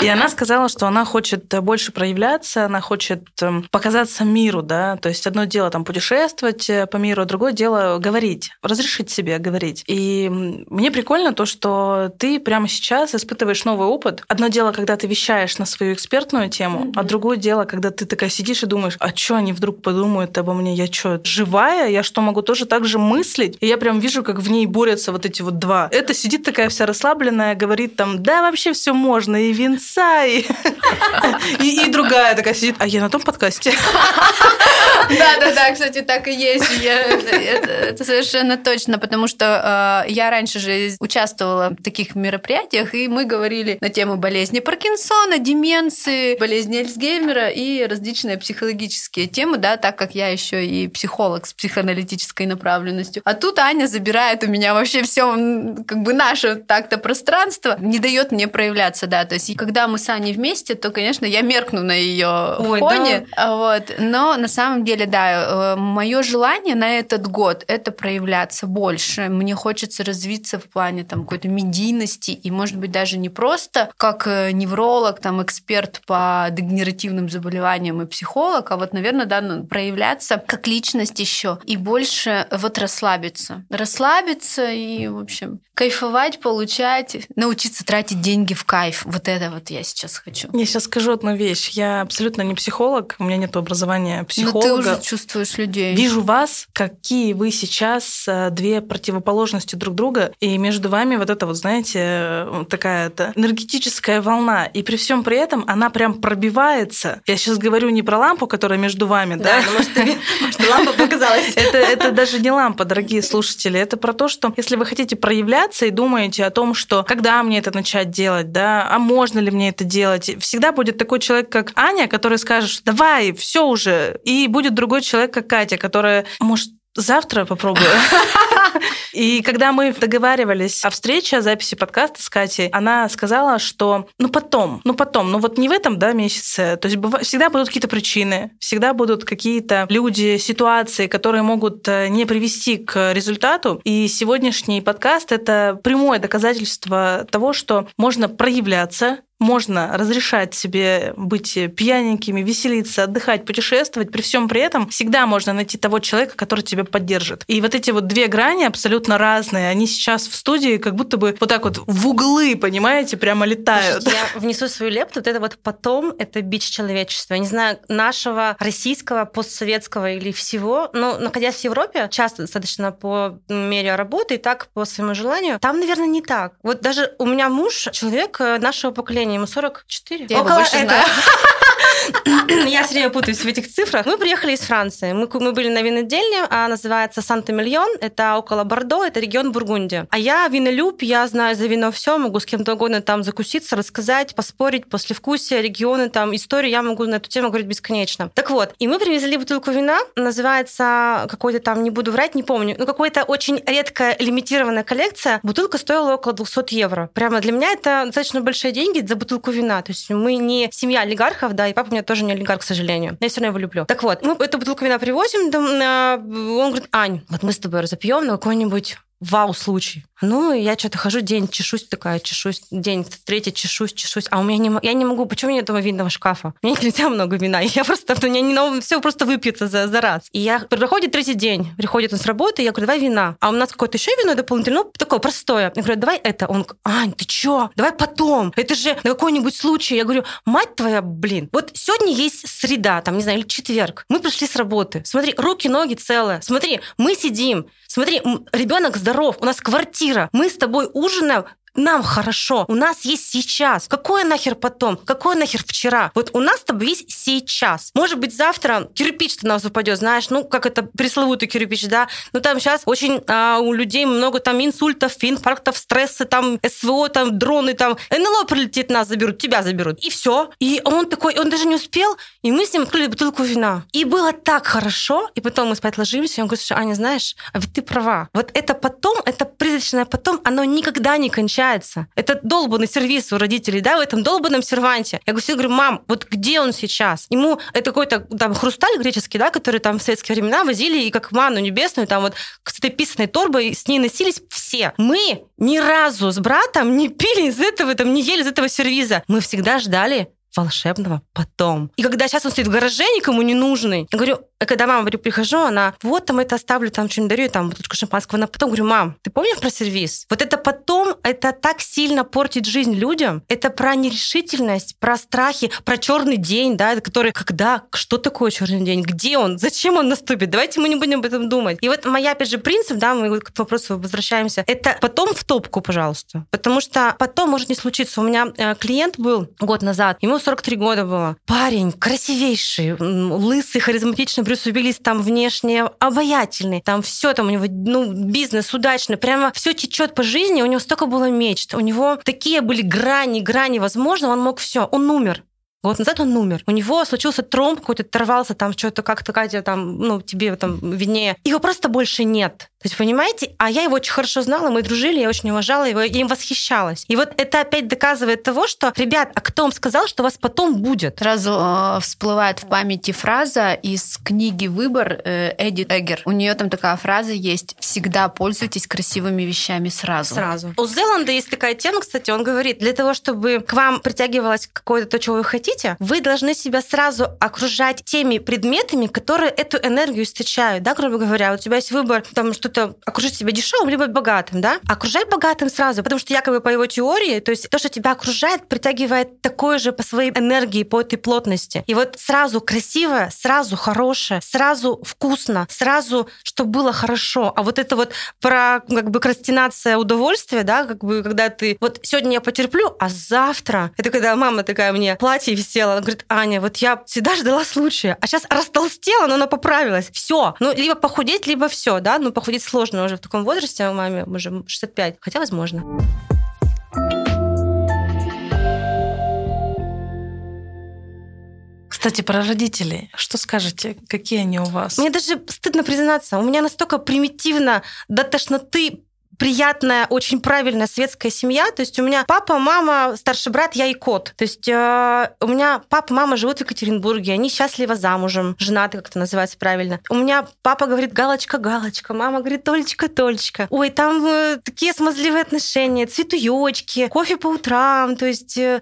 И она сказала, что она хочет больше проявляться, она хочет эм, показаться миру, да. То есть одно дело там путешествовать э, по миру, а другое дело говорить, разрешить себе говорить. И мне прикольно то, что ты прямо сейчас испытываешь новый опыт. Одно дело, когда ты вещаешь на свою экспертную тему, а другое дело, когда ты такая сидишь и думаешь, а что они вдруг подумают обо мне? Я что, живая? Я что, могу тоже так же мыслить? И я прям вижу, как в ней борются вот эти вот два. Это сидит такая вся расслабленная, говорит там, да, вообще все можно, и винца, и... и, другая такая сидит, а я на том подкасте. Да, да, да, кстати, так и есть. Я, это, совершенно точно, потому что э, я раньше же участвовала в таких мероприятиях, и мы говорили на тему болезни Паркинсона, деменции, болезни Эльцгеймера и различные психологические темы, да, так как я еще и психолог с психоаналитикой аналитической направленностью. А тут Аня забирает у меня вообще все как бы наше так-то пространство, не дает мне проявляться, да. То есть, и когда мы с Аней вместе, то, конечно, я меркну на ее фоне. Да. Вот. Но на самом деле, да, э, мое желание на этот год это проявляться больше. Мне хочется развиться в плане там какой-то медийности и, может быть, даже не просто как э, невролог, там, эксперт по дегенеративным заболеваниям и психолог, а вот, наверное, да, ну, проявляться как личность еще и больше больше вот расслабиться. Расслабиться и, в общем, кайфовать, получать, научиться тратить деньги в кайф. Вот это вот я сейчас хочу. Я сейчас скажу одну вещь. Я абсолютно не психолог, у меня нет образования психолога. Но ты уже чувствуешь людей. Вижу вас, какие вы сейчас э, две противоположности друг друга, и между вами вот это вот, знаете, э, такая -то энергетическая волна. И при всем при этом она прям пробивается. Я сейчас говорю не про лампу, которая между вами, да? Да, может, лампа показалась. Это это даже не лампа, дорогие слушатели. Это про то, что если вы хотите проявляться и думаете о том, что когда мне это начать делать, да, а можно ли мне это делать, всегда будет такой человек, как Аня, который скажет, что давай, все уже. И будет другой человек, как Катя, которая, может, Завтра попробую. И когда мы договаривались о встрече, о записи подкаста с Катей, она сказала, что ну потом, ну потом, ну вот не в этом, да, месяце. То есть всегда будут какие-то причины, всегда будут какие-то люди, ситуации, которые могут э, не привести к результату. И сегодняшний подкаст — это прямое доказательство того, что можно проявляться, можно разрешать себе быть пьяненькими, веселиться, отдыхать, путешествовать, при всем при этом всегда можно найти того человека, который тебя поддержит. И вот эти вот две грани абсолютно разные, они сейчас в студии как будто бы вот так вот в углы, понимаете, прямо летают. Слушайте, я внесу свою лепту, вот это вот потом, это бич человечества. Я не знаю, нашего российского, постсоветского или всего, но находясь в Европе, часто достаточно по мере работы и так по своему желанию, там, наверное, не так. Вот даже у меня муж, человек нашего поколения, ему 44. Я Около этого. Я все время путаюсь в этих цифрах. Мы приехали из Франции. Мы, мы были на винодельне, а называется Санта-Мильон. Это около Бордо, это регион Бургундия. А я винолюб, я знаю за вино все, могу с кем-то угодно там закуситься, рассказать, поспорить, после вкусия, регионы, там, истории. Я могу на эту тему говорить бесконечно. Так вот, и мы привезли бутылку вина, называется какой-то там, не буду врать, не помню, ну какой-то очень редкая лимитированная коллекция. Бутылка стоила около 200 евро. Прямо для меня это достаточно большие деньги за бутылку вина. То есть мы не семья олигархов, да, папа у меня тоже не олигарх, к сожалению. Но я все равно его люблю. Так вот, мы эту бутылку вина привозим, там, он говорит, Ань, вот мы с тобой разопьем на какой-нибудь вау-случай. Ну, я что-то хожу, день чешусь такая, чешусь, день третий чешусь, чешусь. А у меня не, я не могу, почему нет этого винного шкафа? Меня нельзя много вина. Я просто, у меня не, все просто выпьется за, за раз. И я, проходит третий день, приходит он с работы, я говорю, давай вина. А у нас какое-то еще вино дополнительное, ну, такое простое. Я говорю, давай это. Он, Ань, ты чё? Давай потом. Это же на какой-нибудь случай. Я говорю, мать твоя, блин, вот сегодня есть среда, там, не знаю, или четверг. Мы пришли с работы. Смотри, руки, ноги целые. Смотри, мы сидим. Смотри, ребенок здоров, у нас квартира. Мы с тобой ужинаем нам хорошо, у нас есть сейчас. Какое нахер потом? Какое нахер вчера? Вот у нас с тобой есть сейчас. Может быть, завтра кирпич-то на нас упадет, знаешь, ну, как это пресловутый кирпич, да? Ну, там сейчас очень а, у людей много там инсультов, инфарктов, стрессы, там СВО, там дроны, там НЛО прилетит, нас заберут, тебя заберут. И все. И он такой, он даже не успел, и мы с ним открыли бутылку вина. И было так хорошо, и потом мы спать ложимся, и он говорит, Аня, знаешь, а ведь ты права. Вот это потом, это призрачное потом, оно никогда не кончается кончается. Это долбанный сервис у родителей, да, в этом долбанном серванте. Я говорю, говорю, мам, вот где он сейчас? Ему это какой-то там хрусталь греческий, да, который там в советские времена возили и как ману небесную, там вот с этой писаной торбой с ней носились все. Мы ни разу с братом не пили из этого, там, не ели из этого сервиза. Мы всегда ждали волшебного потом. И когда сейчас он стоит в гараже, никому не нужный, я говорю, а когда мама, говорю, прихожу, она, вот там это оставлю, там что-нибудь дарю, там бутылочку шампанского. Она потом говорю, мам, ты помнишь про сервис? Вот это потом, это так сильно портит жизнь людям. Это про нерешительность, про страхи, про черный день, да, который, когда, что такое черный день, где он, зачем он наступит? Давайте мы не будем об этом думать. И вот моя, опять же, принцип, да, мы к вопросу возвращаемся, это потом в топку, пожалуйста. Потому что потом может не случиться. У меня э, клиент был год назад, ему 43 года было. Парень красивейший, лысый, харизматичный, Брюс Уиллис там внешне обаятельный, там все там у него, ну, бизнес удачный, прямо все течет по жизни, у него столько было мечт, у него такие были грани, грани возможно, он мог все, он умер. Год назад он умер. У него случился тромб какой-то, оторвался там что-то как-то, Катя, там, ну, тебе там виднее. Его просто больше нет. То есть, понимаете? А я его очень хорошо знала, мы дружили, я очень уважала его, я им восхищалась. И вот это опять доказывает того, что, ребят, а кто вам сказал, что у вас потом будет? Сразу э, всплывает в памяти фраза из книги «Выбор» э, Эдит Эггер. У нее там такая фраза есть «Всегда пользуйтесь красивыми вещами сразу». Сразу. У Зеланда есть такая тема, кстати, он говорит, для того, чтобы к вам притягивалось какое-то то, чего вы хотите, вы должны себя сразу окружать теми предметами, которые эту энергию источают, да, грубо говоря. У тебя есть выбор, там, что что окружить себя дешевым, либо богатым, да? Окружай богатым сразу, потому что якобы по его теории, то есть то, что тебя окружает, притягивает такое же по своей энергии, по этой плотности. И вот сразу красивое, сразу хорошее, сразу вкусно, сразу, чтобы было хорошо. А вот это вот про как бы крастинация удовольствия, да, как бы когда ты вот сегодня я потерплю, а завтра, это когда мама такая мне платье висела, она говорит, Аня, вот я всегда ждала случая, а сейчас растолстела, но она поправилась. Все, ну либо похудеть, либо все, да, ну похудеть сложно уже в таком возрасте, а маме уже 65, хотя возможно. Кстати, про родителей. Что скажете? Какие они у вас? Мне даже стыдно признаться. У меня настолько примитивно до тошноты приятная, очень правильная светская семья. То есть у меня папа, мама, старший брат, я и кот. То есть э, у меня папа, мама живут в Екатеринбурге, они счастливо замужем, женаты, как это называется правильно. У меня папа говорит галочка, галочка, мама говорит Толечка, Толечка. Ой, там э, такие смазливые отношения, цветуёчки, кофе по утрам. То есть э,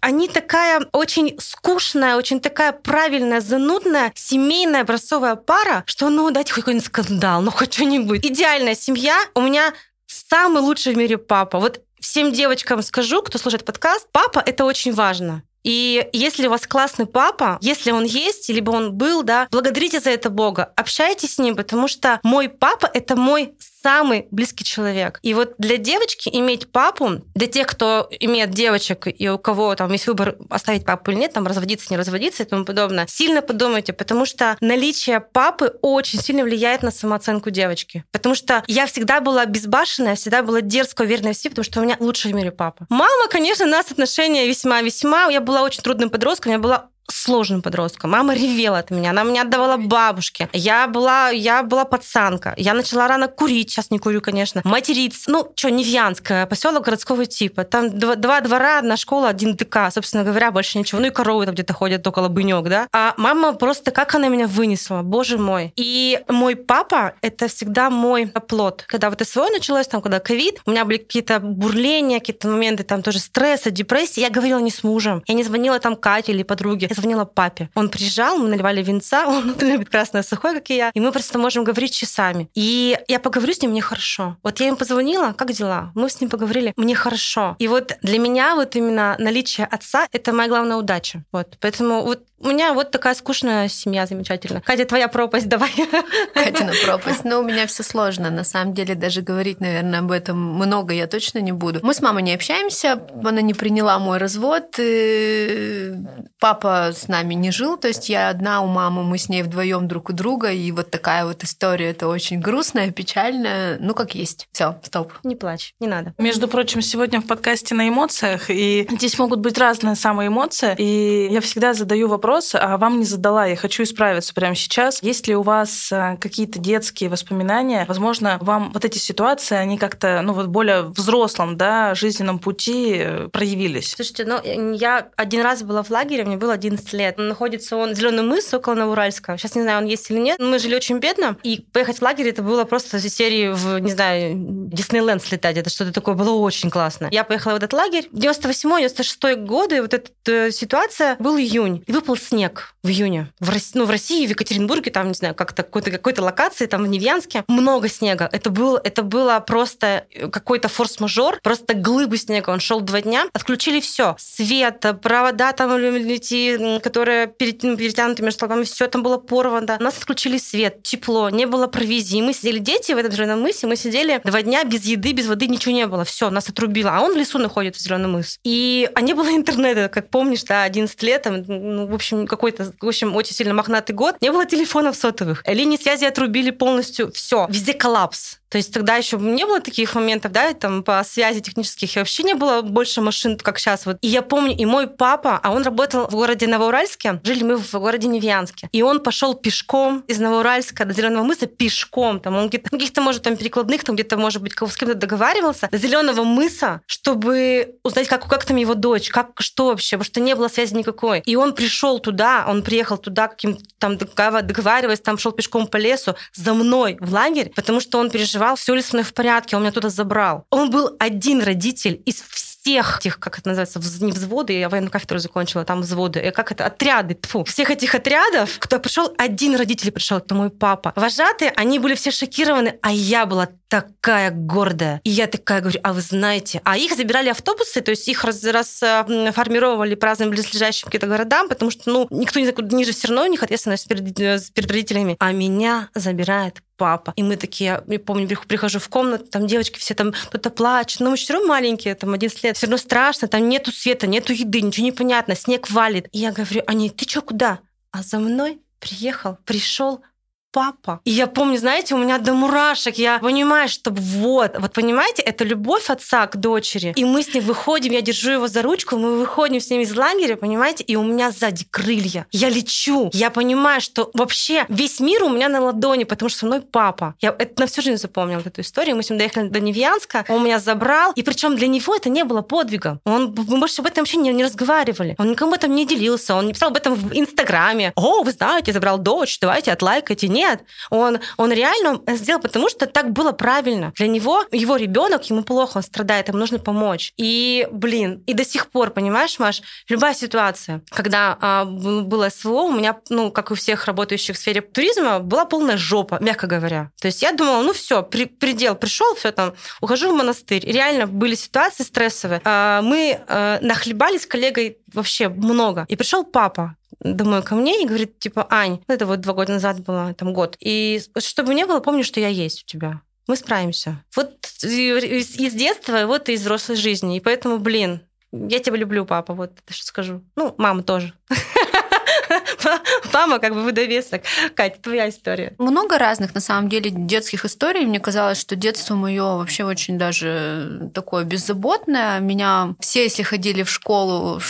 они такая очень скучная, очень такая правильная, занудная, семейная образцовая пара, что ну дайте хоть какой-нибудь скандал, ну хоть что-нибудь. Идеальная семья. У меня самый лучший в мире папа. Вот всем девочкам скажу, кто слушает подкаст, папа — это очень важно. И если у вас классный папа, если он есть, либо он был, да, благодарите за это Бога, общайтесь с ним, потому что мой папа — это мой самый близкий человек. И вот для девочки иметь папу, для тех, кто имеет девочек и у кого там есть выбор оставить папу или нет, там разводиться, не разводиться и тому подобное, сильно подумайте, потому что наличие папы очень сильно влияет на самооценку девочки. Потому что я всегда была безбашенная, всегда была дерзко уверенная в себе, потому что у меня лучший в мире папа. Мама, конечно, у нас отношения весьма-весьма. Я была очень трудным подростком, я была сложным подростком. Мама ревела от меня, она меня отдавала бабушке. Я была, я была пацанка. Я начала рано курить, сейчас не курю, конечно. Материться. Ну, что, Невьянская, поселок городского типа. Там два, два двора, одна школа, один ДК. Собственно говоря, больше ничего. Ну и коровы там где-то ходят около бынек, да. А мама просто, как она меня вынесла, боже мой. И мой папа — это всегда мой оплот. Когда вот СВО началось, там, когда ковид, у меня были какие-то бурления, какие-то моменты там тоже стресса, депрессии. Я говорила не с мужем. Я не звонила там Кате или подруге. Я звонила папе. Он приезжал, мы наливали винца, он любит красное сухое, как и я, и мы просто можем говорить часами. И я поговорю с ним, мне хорошо. Вот я ему позвонила, как дела? Мы с ним поговорили, мне хорошо. И вот для меня вот именно наличие отца — это моя главная удача. Вот. Поэтому вот у меня вот такая скучная семья замечательная. Катя, твоя пропасть, давай. Катина пропасть. Но у меня все сложно. На самом деле, даже говорить, наверное, об этом много я точно не буду. Мы с мамой не общаемся. Она не приняла мой развод. Папа с нами не жил. То есть я одна у мамы, мы с ней вдвоем друг у друга. И вот такая вот история. Это очень грустная, печальная. Ну, как есть. Все, стоп. Не плачь, не надо. Между прочим, сегодня в подкасте на эмоциях. И здесь могут быть разные самые эмоции. И я всегда задаю вопрос вопрос, а вам не задала, я хочу исправиться прямо сейчас. Есть ли у вас э, какие-то детские воспоминания? Возможно, вам вот эти ситуации, они как-то, ну вот более взрослом, да, жизненном пути э, проявились? Слушайте, ну я один раз была в лагере, мне было 11 лет. Находится он Зеленый мыс около Новоуральска. Сейчас не знаю, он есть или нет. Мы жили очень бедно, и поехать в лагерь это было просто из серии в, не знаю, Диснейленд слетать. Это что-то такое было очень классно. Я поехала в этот лагерь. 98-96 годы, вот эта э, ситуация, был июнь. И выпал снег в июне. В России, ну, в России, в Екатеринбурге, там, не знаю, как-то какой-то какой-то локации, там в Невьянске, много снега. Это, был, это было просто какой-то форс-мажор, просто глыбы снега. Он шел два дня, отключили все. Свет, провода там эти, которые ну, перетянуты между столбами, все там было порвано. Нас отключили свет, тепло, не было провизии. Мы сидели, дети в этом зеленом мысе, мы сидели два дня без еды, без воды, ничего не было. Все, нас отрубило. А он в лесу находит в зеленом мыс. И а не было интернета, как помнишь, да, 11 лет, там, ну, в общем, общем, какой-то, в общем, очень сильно мохнатый год. Не было телефонов сотовых. Линии связи отрубили полностью. Все. Везде коллапс. То есть тогда еще не было таких моментов, да, там по связи технических, и вообще не было больше машин, как сейчас. Вот. И я помню, и мой папа, а он работал в городе Новоуральске, жили мы в городе Невьянске, и он пошел пешком из Новоуральска до Зеленого мыса пешком, там он где-то, каких-то, может, там перекладных, там где-то, может быть, с кем-то договаривался, до Зеленого мыса, чтобы узнать, как, как там его дочь, как, что вообще, потому что не было связи никакой. И он пришел туда, он приехал туда, каким там договариваясь, там шел пешком по лесу за мной в лагерь, потому что он переживал переживал, все ли со мной в порядке, он меня туда забрал. Он был один родитель из всех этих, как это называется, не взводы, я военную кафедру закончила, там взводы, э, как это, отряды, тфу. Всех этих отрядов, кто пришел, один родитель пришел, это мой папа. Вожатые, они были все шокированы, а я была такая гордая. И я такая говорю, а вы знаете, а их забирали автобусы, то есть их раз, раз формировали по разным близлежащим каким-то городам, потому что, ну, никто не ниже все равно у них ответственность перед, э, перед родителями. А меня забирает папа. И мы такие, я помню, прихожу в комнату, там девочки все там кто-то плачет, но мы все равно маленькие, там 11 лет, все равно страшно, там нету света, нету еды, ничего не понятно, снег валит. И я говорю, они, ты что, куда? А за мной приехал, пришел папа. И я помню, знаете, у меня до мурашек, я понимаю, что вот, вот понимаете, это любовь отца к дочери. И мы с ним выходим, я держу его за ручку, мы выходим с ним из лагеря, понимаете, и у меня сзади крылья. Я лечу. Я понимаю, что вообще весь мир у меня на ладони, потому что со мной папа. Я это на всю жизнь запомнила эту историю. Мы с ним доехали до Невьянска, он меня забрал, и причем для него это не было подвигом. Он, мы больше об этом вообще не, не разговаривали. Он никому об этом не делился, он не писал об этом в Инстаграме. О, вы знаете, забрал дочь, давайте отлайкайте. Нет, нет. Он, он реально сделал, потому что так было правильно. Для него, его ребенок, ему плохо, он страдает, ему нужно помочь. И, блин, и до сих пор, понимаешь, Маш, любая ситуация, когда а, было СВО, у меня, ну, как у всех работающих в сфере туризма, была полная жопа, мягко говоря. То есть я думала, ну все, при, предел пришел, все там, ухожу в монастырь. реально были ситуации стрессовые. А, мы а, нахлебались с коллегой вообще много. И пришел папа, домой ко мне и говорит, типа, Ань, ну, это вот два года назад было, там год. И чтобы не было, помню, что я есть у тебя. Мы справимся. Вот из, детства, вот и из взрослой жизни. И поэтому, блин, я тебя люблю, папа, вот это что скажу. Ну, мама тоже. Мама как бы выдовесок. Катя, твоя история. Много разных, на самом деле, детских историй. Мне казалось, что детство мое вообще очень даже такое беззаботное. Меня все, если ходили в школу,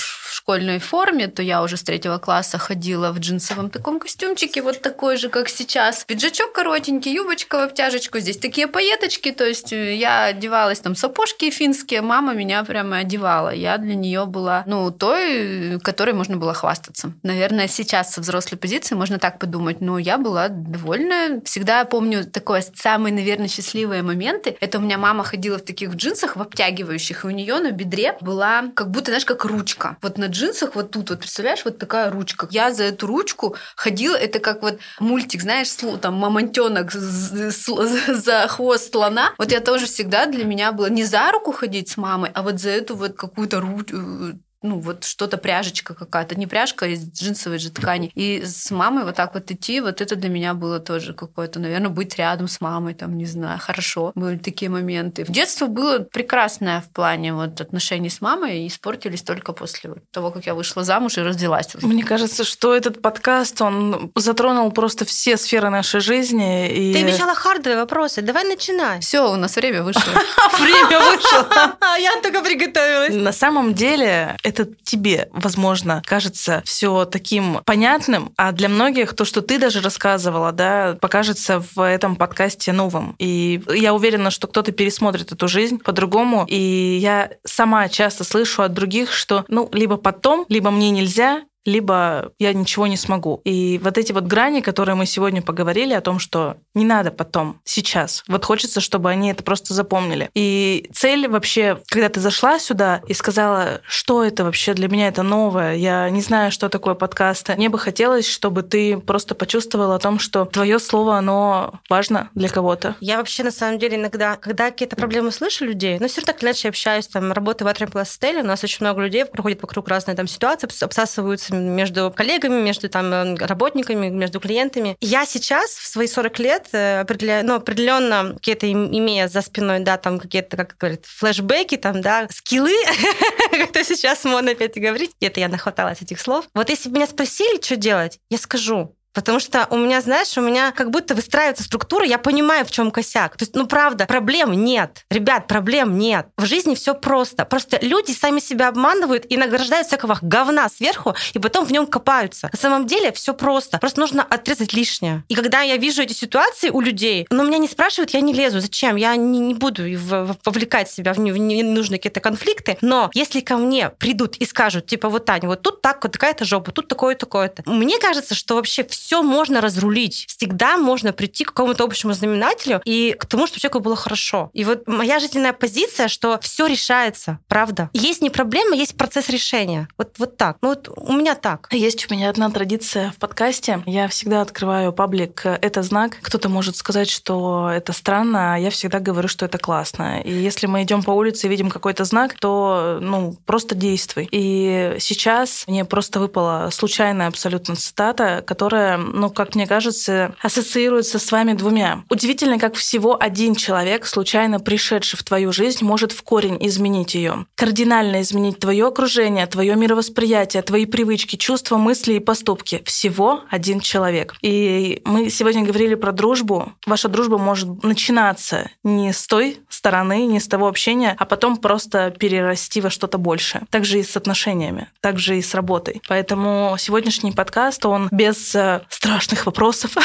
школьной форме, то я уже с третьего класса ходила в джинсовом таком костюмчике, вот такой же, как сейчас. Пиджачок коротенький, юбочка в обтяжечку, здесь такие пайеточки, то есть э, я одевалась там сапожки финские, мама меня прямо одевала. Я для нее была, ну, той, которой можно было хвастаться. Наверное, сейчас со взрослой позиции можно так подумать, но я была довольна. Всегда помню такое самые, наверное, счастливые моменты. Это у меня мама ходила в таких джинсах, в обтягивающих, и у нее на бедре была как будто, знаешь, как ручка. Вот на джинсах вот тут вот, представляешь, вот такая ручка. Я за эту ручку ходила, это как вот мультик, знаешь, там мамонтенок за хвост слона. Вот я тоже всегда для меня было не за руку ходить с мамой, а вот за эту вот какую-то ручку ну, вот что-то пряжечка какая-то, не пряжка, а из джинсовой же ткани. И с мамой вот так вот идти, вот это для меня было тоже какое-то, наверное, быть рядом с мамой, там, не знаю, хорошо. Были такие моменты. В детство было прекрасное в плане вот отношений с мамой, и испортились только после вот того, как я вышла замуж и родилась уже. Мне кажется, что этот подкаст, он затронул просто все сферы нашей жизни. И... Ты обещала хардовые вопросы, давай начинай. Все, у нас время вышло. Время вышло. Я только приготовилась. На самом деле, это тебе, возможно, кажется все таким понятным, а для многих то, что ты даже рассказывала, да, покажется в этом подкасте новым. И я уверена, что кто-то пересмотрит эту жизнь по-другому. И я сама часто слышу от других, что, ну, либо потом, либо мне нельзя, либо я ничего не смогу. И вот эти вот грани, которые мы сегодня поговорили о том, что не надо потом, сейчас. Вот хочется, чтобы они это просто запомнили. И цель вообще, когда ты зашла сюда и сказала, что это вообще для меня это новое, я не знаю, что такое подкаст, мне бы хотелось, чтобы ты просто почувствовала о том, что твое слово, оно важно для кого-то. Я вообще, на самом деле, иногда, когда какие-то проблемы слышу людей, ну, все равно так иначе общаюсь, там, работаю в Атриум Пластеле, у нас очень много людей проходит вокруг разные там ситуации, обсасываются между коллегами, между там э, работниками, между клиентами. Я сейчас в свои 40 лет э, определенно, ну, определенно какие-то имея за спиной, да, там какие-то, как говорят, флешбеки, там, да, скиллы, как-то сейчас модно опять говорить. Это я нахваталась этих слов. Вот если бы меня спросили, что делать, я скажу. Потому что у меня, знаешь, у меня как будто выстраивается структура, я понимаю, в чем косяк. То есть, ну правда, проблем нет. Ребят, проблем нет. В жизни все просто. Просто люди сами себя обманывают и награждают всякого говна сверху, и потом в нем копаются. На самом деле все просто. Просто нужно отрезать лишнее. И когда я вижу эти ситуации у людей, но меня не спрашивают, я не лезу. Зачем? Я не, не буду вовлекать себя в ненужные какие-то конфликты. Но если ко мне придут и скажут, типа, вот, Таня, вот тут так, вот такая-то жопа, тут такое-то, такое-то. Мне кажется, что вообще все можно разрулить. Всегда можно прийти к какому-то общему знаменателю и к тому, чтобы человеку было хорошо. И вот моя жизненная позиция, что все решается, правда. Есть не проблема, есть процесс решения. Вот, вот так. Ну вот у меня так. Есть у меня одна традиция в подкасте. Я всегда открываю паблик «Это знак». Кто-то может сказать, что это странно, а я всегда говорю, что это классно. И если мы идем по улице и видим какой-то знак, то ну, просто действуй. И сейчас мне просто выпала случайная абсолютно цитата, которая ну, как мне кажется, ассоциируется с вами двумя. Удивительно, как всего один человек, случайно пришедший в твою жизнь, может в корень изменить ее. Кардинально изменить твое окружение, твое мировосприятие, твои привычки, чувства, мысли и поступки. Всего один человек. И мы сегодня говорили про дружбу. Ваша дружба может начинаться не с той стороны, не с того общения, а потом просто перерасти во что-то большее. Также и с отношениями, также и с работой. Поэтому сегодняшний подкаст, он без страшных вопросов,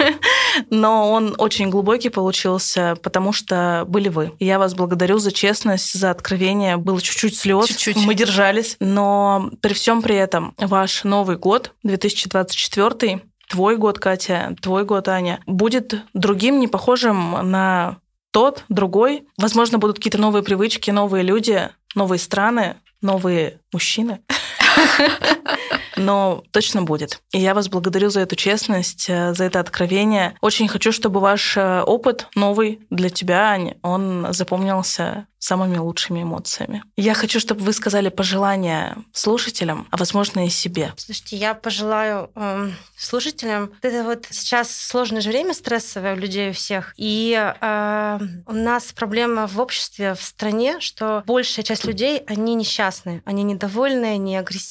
но он очень глубокий получился, потому что были вы. Я вас благодарю за честность, за откровение. Было чуть-чуть слез, чуть-чуть. мы держались, но при всем при этом ваш Новый год, 2024, твой год, Катя, твой год, Аня, будет другим, не похожим на тот, другой. Возможно, будут какие-то новые привычки, новые люди, новые страны, новые мужчины. но точно будет. И я вас благодарю за эту честность, э, за это откровение. Очень хочу, чтобы ваш э, опыт новый для тебя, он запомнился самыми лучшими эмоциями. Я хочу, чтобы вы сказали пожелания слушателям, а возможно и себе. Слушайте, я пожелаю э, слушателям. Это вот сейчас сложное же время стрессовое у людей у всех, и э, у нас проблема в обществе, в стране, что большая часть людей они несчастны, они недовольны, они агрессивны,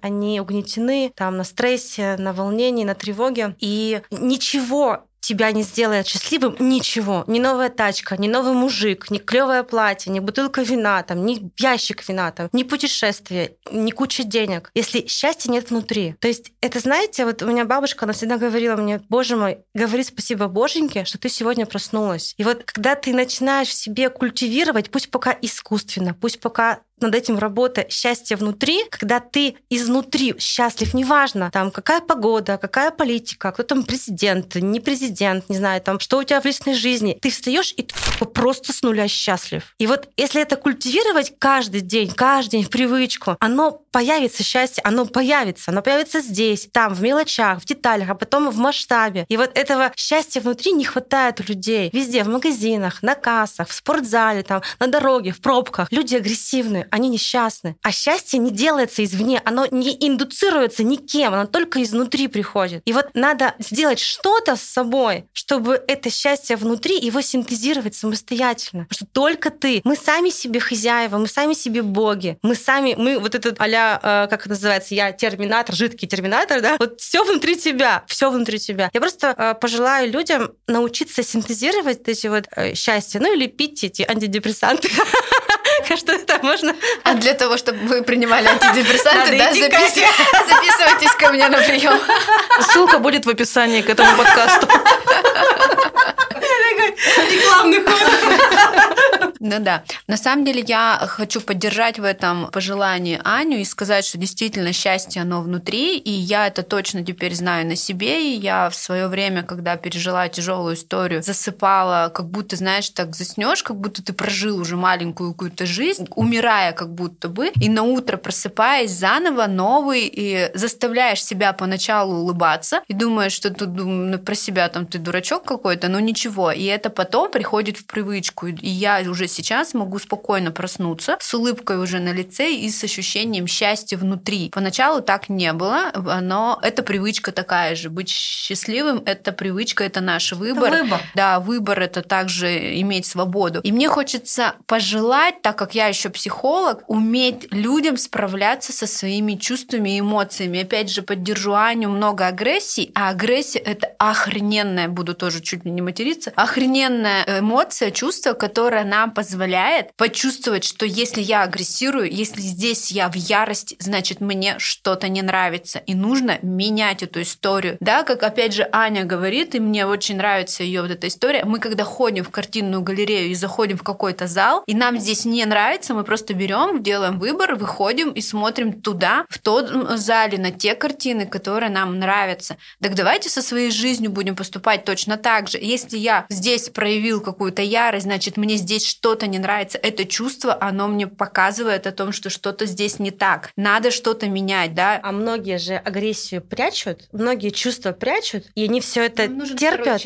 они угнетены, там на стрессе, на волнении, на тревоге, и ничего тебя не сделает счастливым ничего. Ни новая тачка, ни новый мужик, ни клевое платье, ни бутылка вина, там, ни ящик вина, там, ни путешествие, ни куча денег, если счастья нет внутри. То есть это, знаете, вот у меня бабушка, она всегда говорила мне, боже мой, говори спасибо боженьке, что ты сегодня проснулась. И вот когда ты начинаешь в себе культивировать, пусть пока искусственно, пусть пока над этим работа счастье внутри, когда ты изнутри счастлив, неважно, там, какая погода, какая политика, кто там президент, не президент, не знаю, там, что у тебя в личной жизни, ты встаешь и просто с нуля счастлив. И вот если это культивировать каждый день, каждый день в привычку, оно появится счастье, оно появится, оно появится здесь, там, в мелочах, в деталях, а потом в масштабе. И вот этого счастья внутри не хватает у людей. Везде, в магазинах, на кассах, в спортзале, там, на дороге, в пробках. Люди агрессивные, они несчастны. А счастье не делается извне, оно не индуцируется никем, оно только изнутри приходит. И вот надо сделать что-то с собой, чтобы это счастье внутри, его синтезировать самостоятельно. Потому что только ты. Мы сами себе хозяева, мы сами себе боги. Мы сами, мы вот этот а как это называется, я терминатор, жидкий терминатор, да, вот все внутри тебя, все внутри тебя. Я просто э, пожелаю людям научиться синтезировать эти вот э, счастья, ну или пить эти антидепрессанты. Что это можно а для того, чтобы вы принимали антидепрессанты, да, записывайтесь ко мне на прием. Ссылка будет в описании к этому подкасту. Рекламный ход. Ну да. На самом деле я хочу поддержать в этом пожелании Аню и сказать, что действительно счастье, оно внутри, и я это точно теперь знаю на себе, и я в свое время, когда пережила тяжелую историю, засыпала, как будто, знаешь, так заснешь, как будто ты прожил уже маленькую какую-то жизнь, умирая как будто бы, и на утро просыпаясь заново новый, и заставляешь себя поначалу улыбаться, и думаешь, что ты ну, про себя там ты дурачок какой-то, но ничего. И это потом приходит в привычку. И я уже сейчас могу спокойно проснуться с улыбкой уже на лице и с ощущением счастья внутри. Поначалу так не было, но это привычка такая же. Быть счастливым — это привычка, это наш выбор. Это выбор. Да, выбор — это также иметь свободу. И мне хочется пожелать, так как я еще психолог, уметь людям справляться со своими чувствами и эмоциями. Опять же, поддержу Аню, много агрессии, а агрессия — это охрененная, буду тоже чуть ли не материться, охрененная эмоция, чувство, которое нам позволяет почувствовать, что если я агрессирую, если здесь я в ярости, значит, мне что-то не нравится, и нужно менять эту историю. Да, как опять же Аня говорит, и мне очень нравится ее вот эта история, мы когда ходим в картинную галерею и заходим в какой-то зал, и нам здесь не нравится, мы просто берем, делаем выбор, выходим и смотрим туда, в тот зале, на те картины, которые нам нравятся. Так давайте со своей жизнью будем поступать точно так же. Если я здесь проявил какую-то ярость, значит, мне здесь что-то не нравится. Это чувство, оно мне показывает о том, что что-то здесь не так. Надо что-то менять, да. А многие же агрессию прячут, многие чувства прячут, и они все это терпят.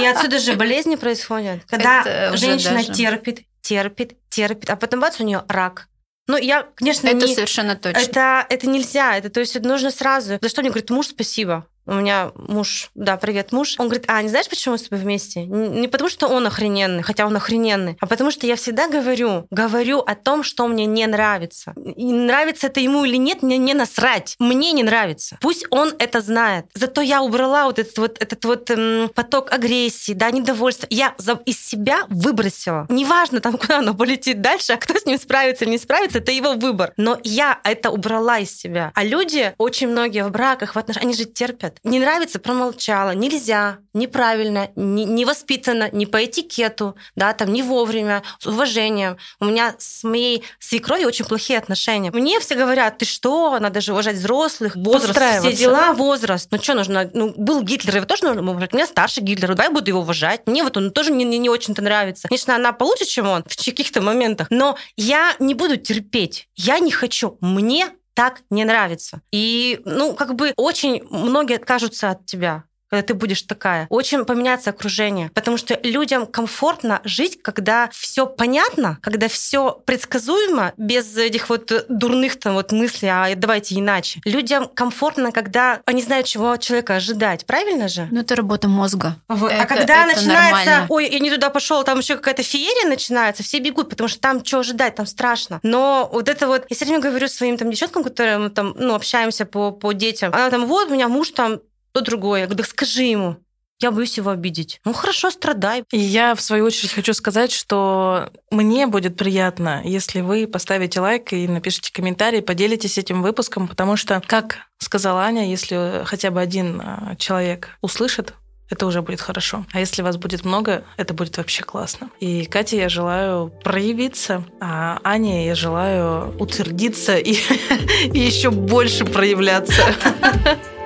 И отсюда же болезни происходят. Когда женщина терпит, терпит, терпит, а потом бац, у нее рак. Ну, я, конечно, это не... совершенно точно. Это, это нельзя. Это, то есть, это нужно сразу. За что мне говорит муж спасибо? У меня муж, да, привет, муж. Он говорит, а, не знаешь, почему мы с тобой вместе? Не потому, что он охрененный, хотя он охрененный, а потому, что я всегда говорю, говорю о том, что мне не нравится. И нравится это ему или нет, мне не насрать. Мне не нравится. Пусть он это знает. Зато я убрала вот этот вот, этот вот эм, поток агрессии, да, недовольства. Я за, из себя выбросила. Неважно, там, куда оно полетит дальше, а кто с ним справится или не справится, это его выбор. Но я это убрала из себя. А люди, очень многие в браках, в отношениях, они же терпят. Не нравится, промолчала. Нельзя, неправильно, не, не воспитанно, не по этикету, да, там, не вовремя, с уважением. У меня с моей свекровью очень плохие отношения. Мне все говорят, ты что, надо же уважать взрослых, возраст, все дела, возраст. Ну что нужно? Ну, был Гитлер, его тоже нужно уважать. У меня старший Гитлер, давай буду его уважать. Мне вот он тоже не, не, не очень-то нравится. Конечно, она получше, чем он в каких-то моментах, но я не буду терпеть. Я не хочу. Мне так не нравится. И, ну, как бы очень многие откажутся от тебя. Когда ты будешь такая. Очень поменяется окружение, потому что людям комфортно жить, когда все понятно, когда все предсказуемо, без этих вот дурных там вот мыслей, а давайте иначе. Людям комфортно, когда они знают, чего от человека ожидать, правильно же? Ну, это работа мозга. Вот. Это, а когда это начинается, нормально. ой, я не туда пошел, там еще какая-то феерия начинается, все бегут, потому что там что ожидать, там страшно. Но вот это вот, я все время говорю своим там девчонкам, которые мы там, ну, общаемся по, по детям, она там, вот, у меня муж там то другое. Я говорю, да скажи ему. Я боюсь его обидеть. Ну хорошо, страдай. И я, в свою очередь, хочу сказать, что мне будет приятно, если вы поставите лайк и напишите комментарий, поделитесь этим выпуском, потому что, как сказала Аня, если хотя бы один а, человек услышит, это уже будет хорошо. А если вас будет много, это будет вообще классно. И Кате я желаю проявиться, а Ане я желаю утвердиться и, и еще больше проявляться.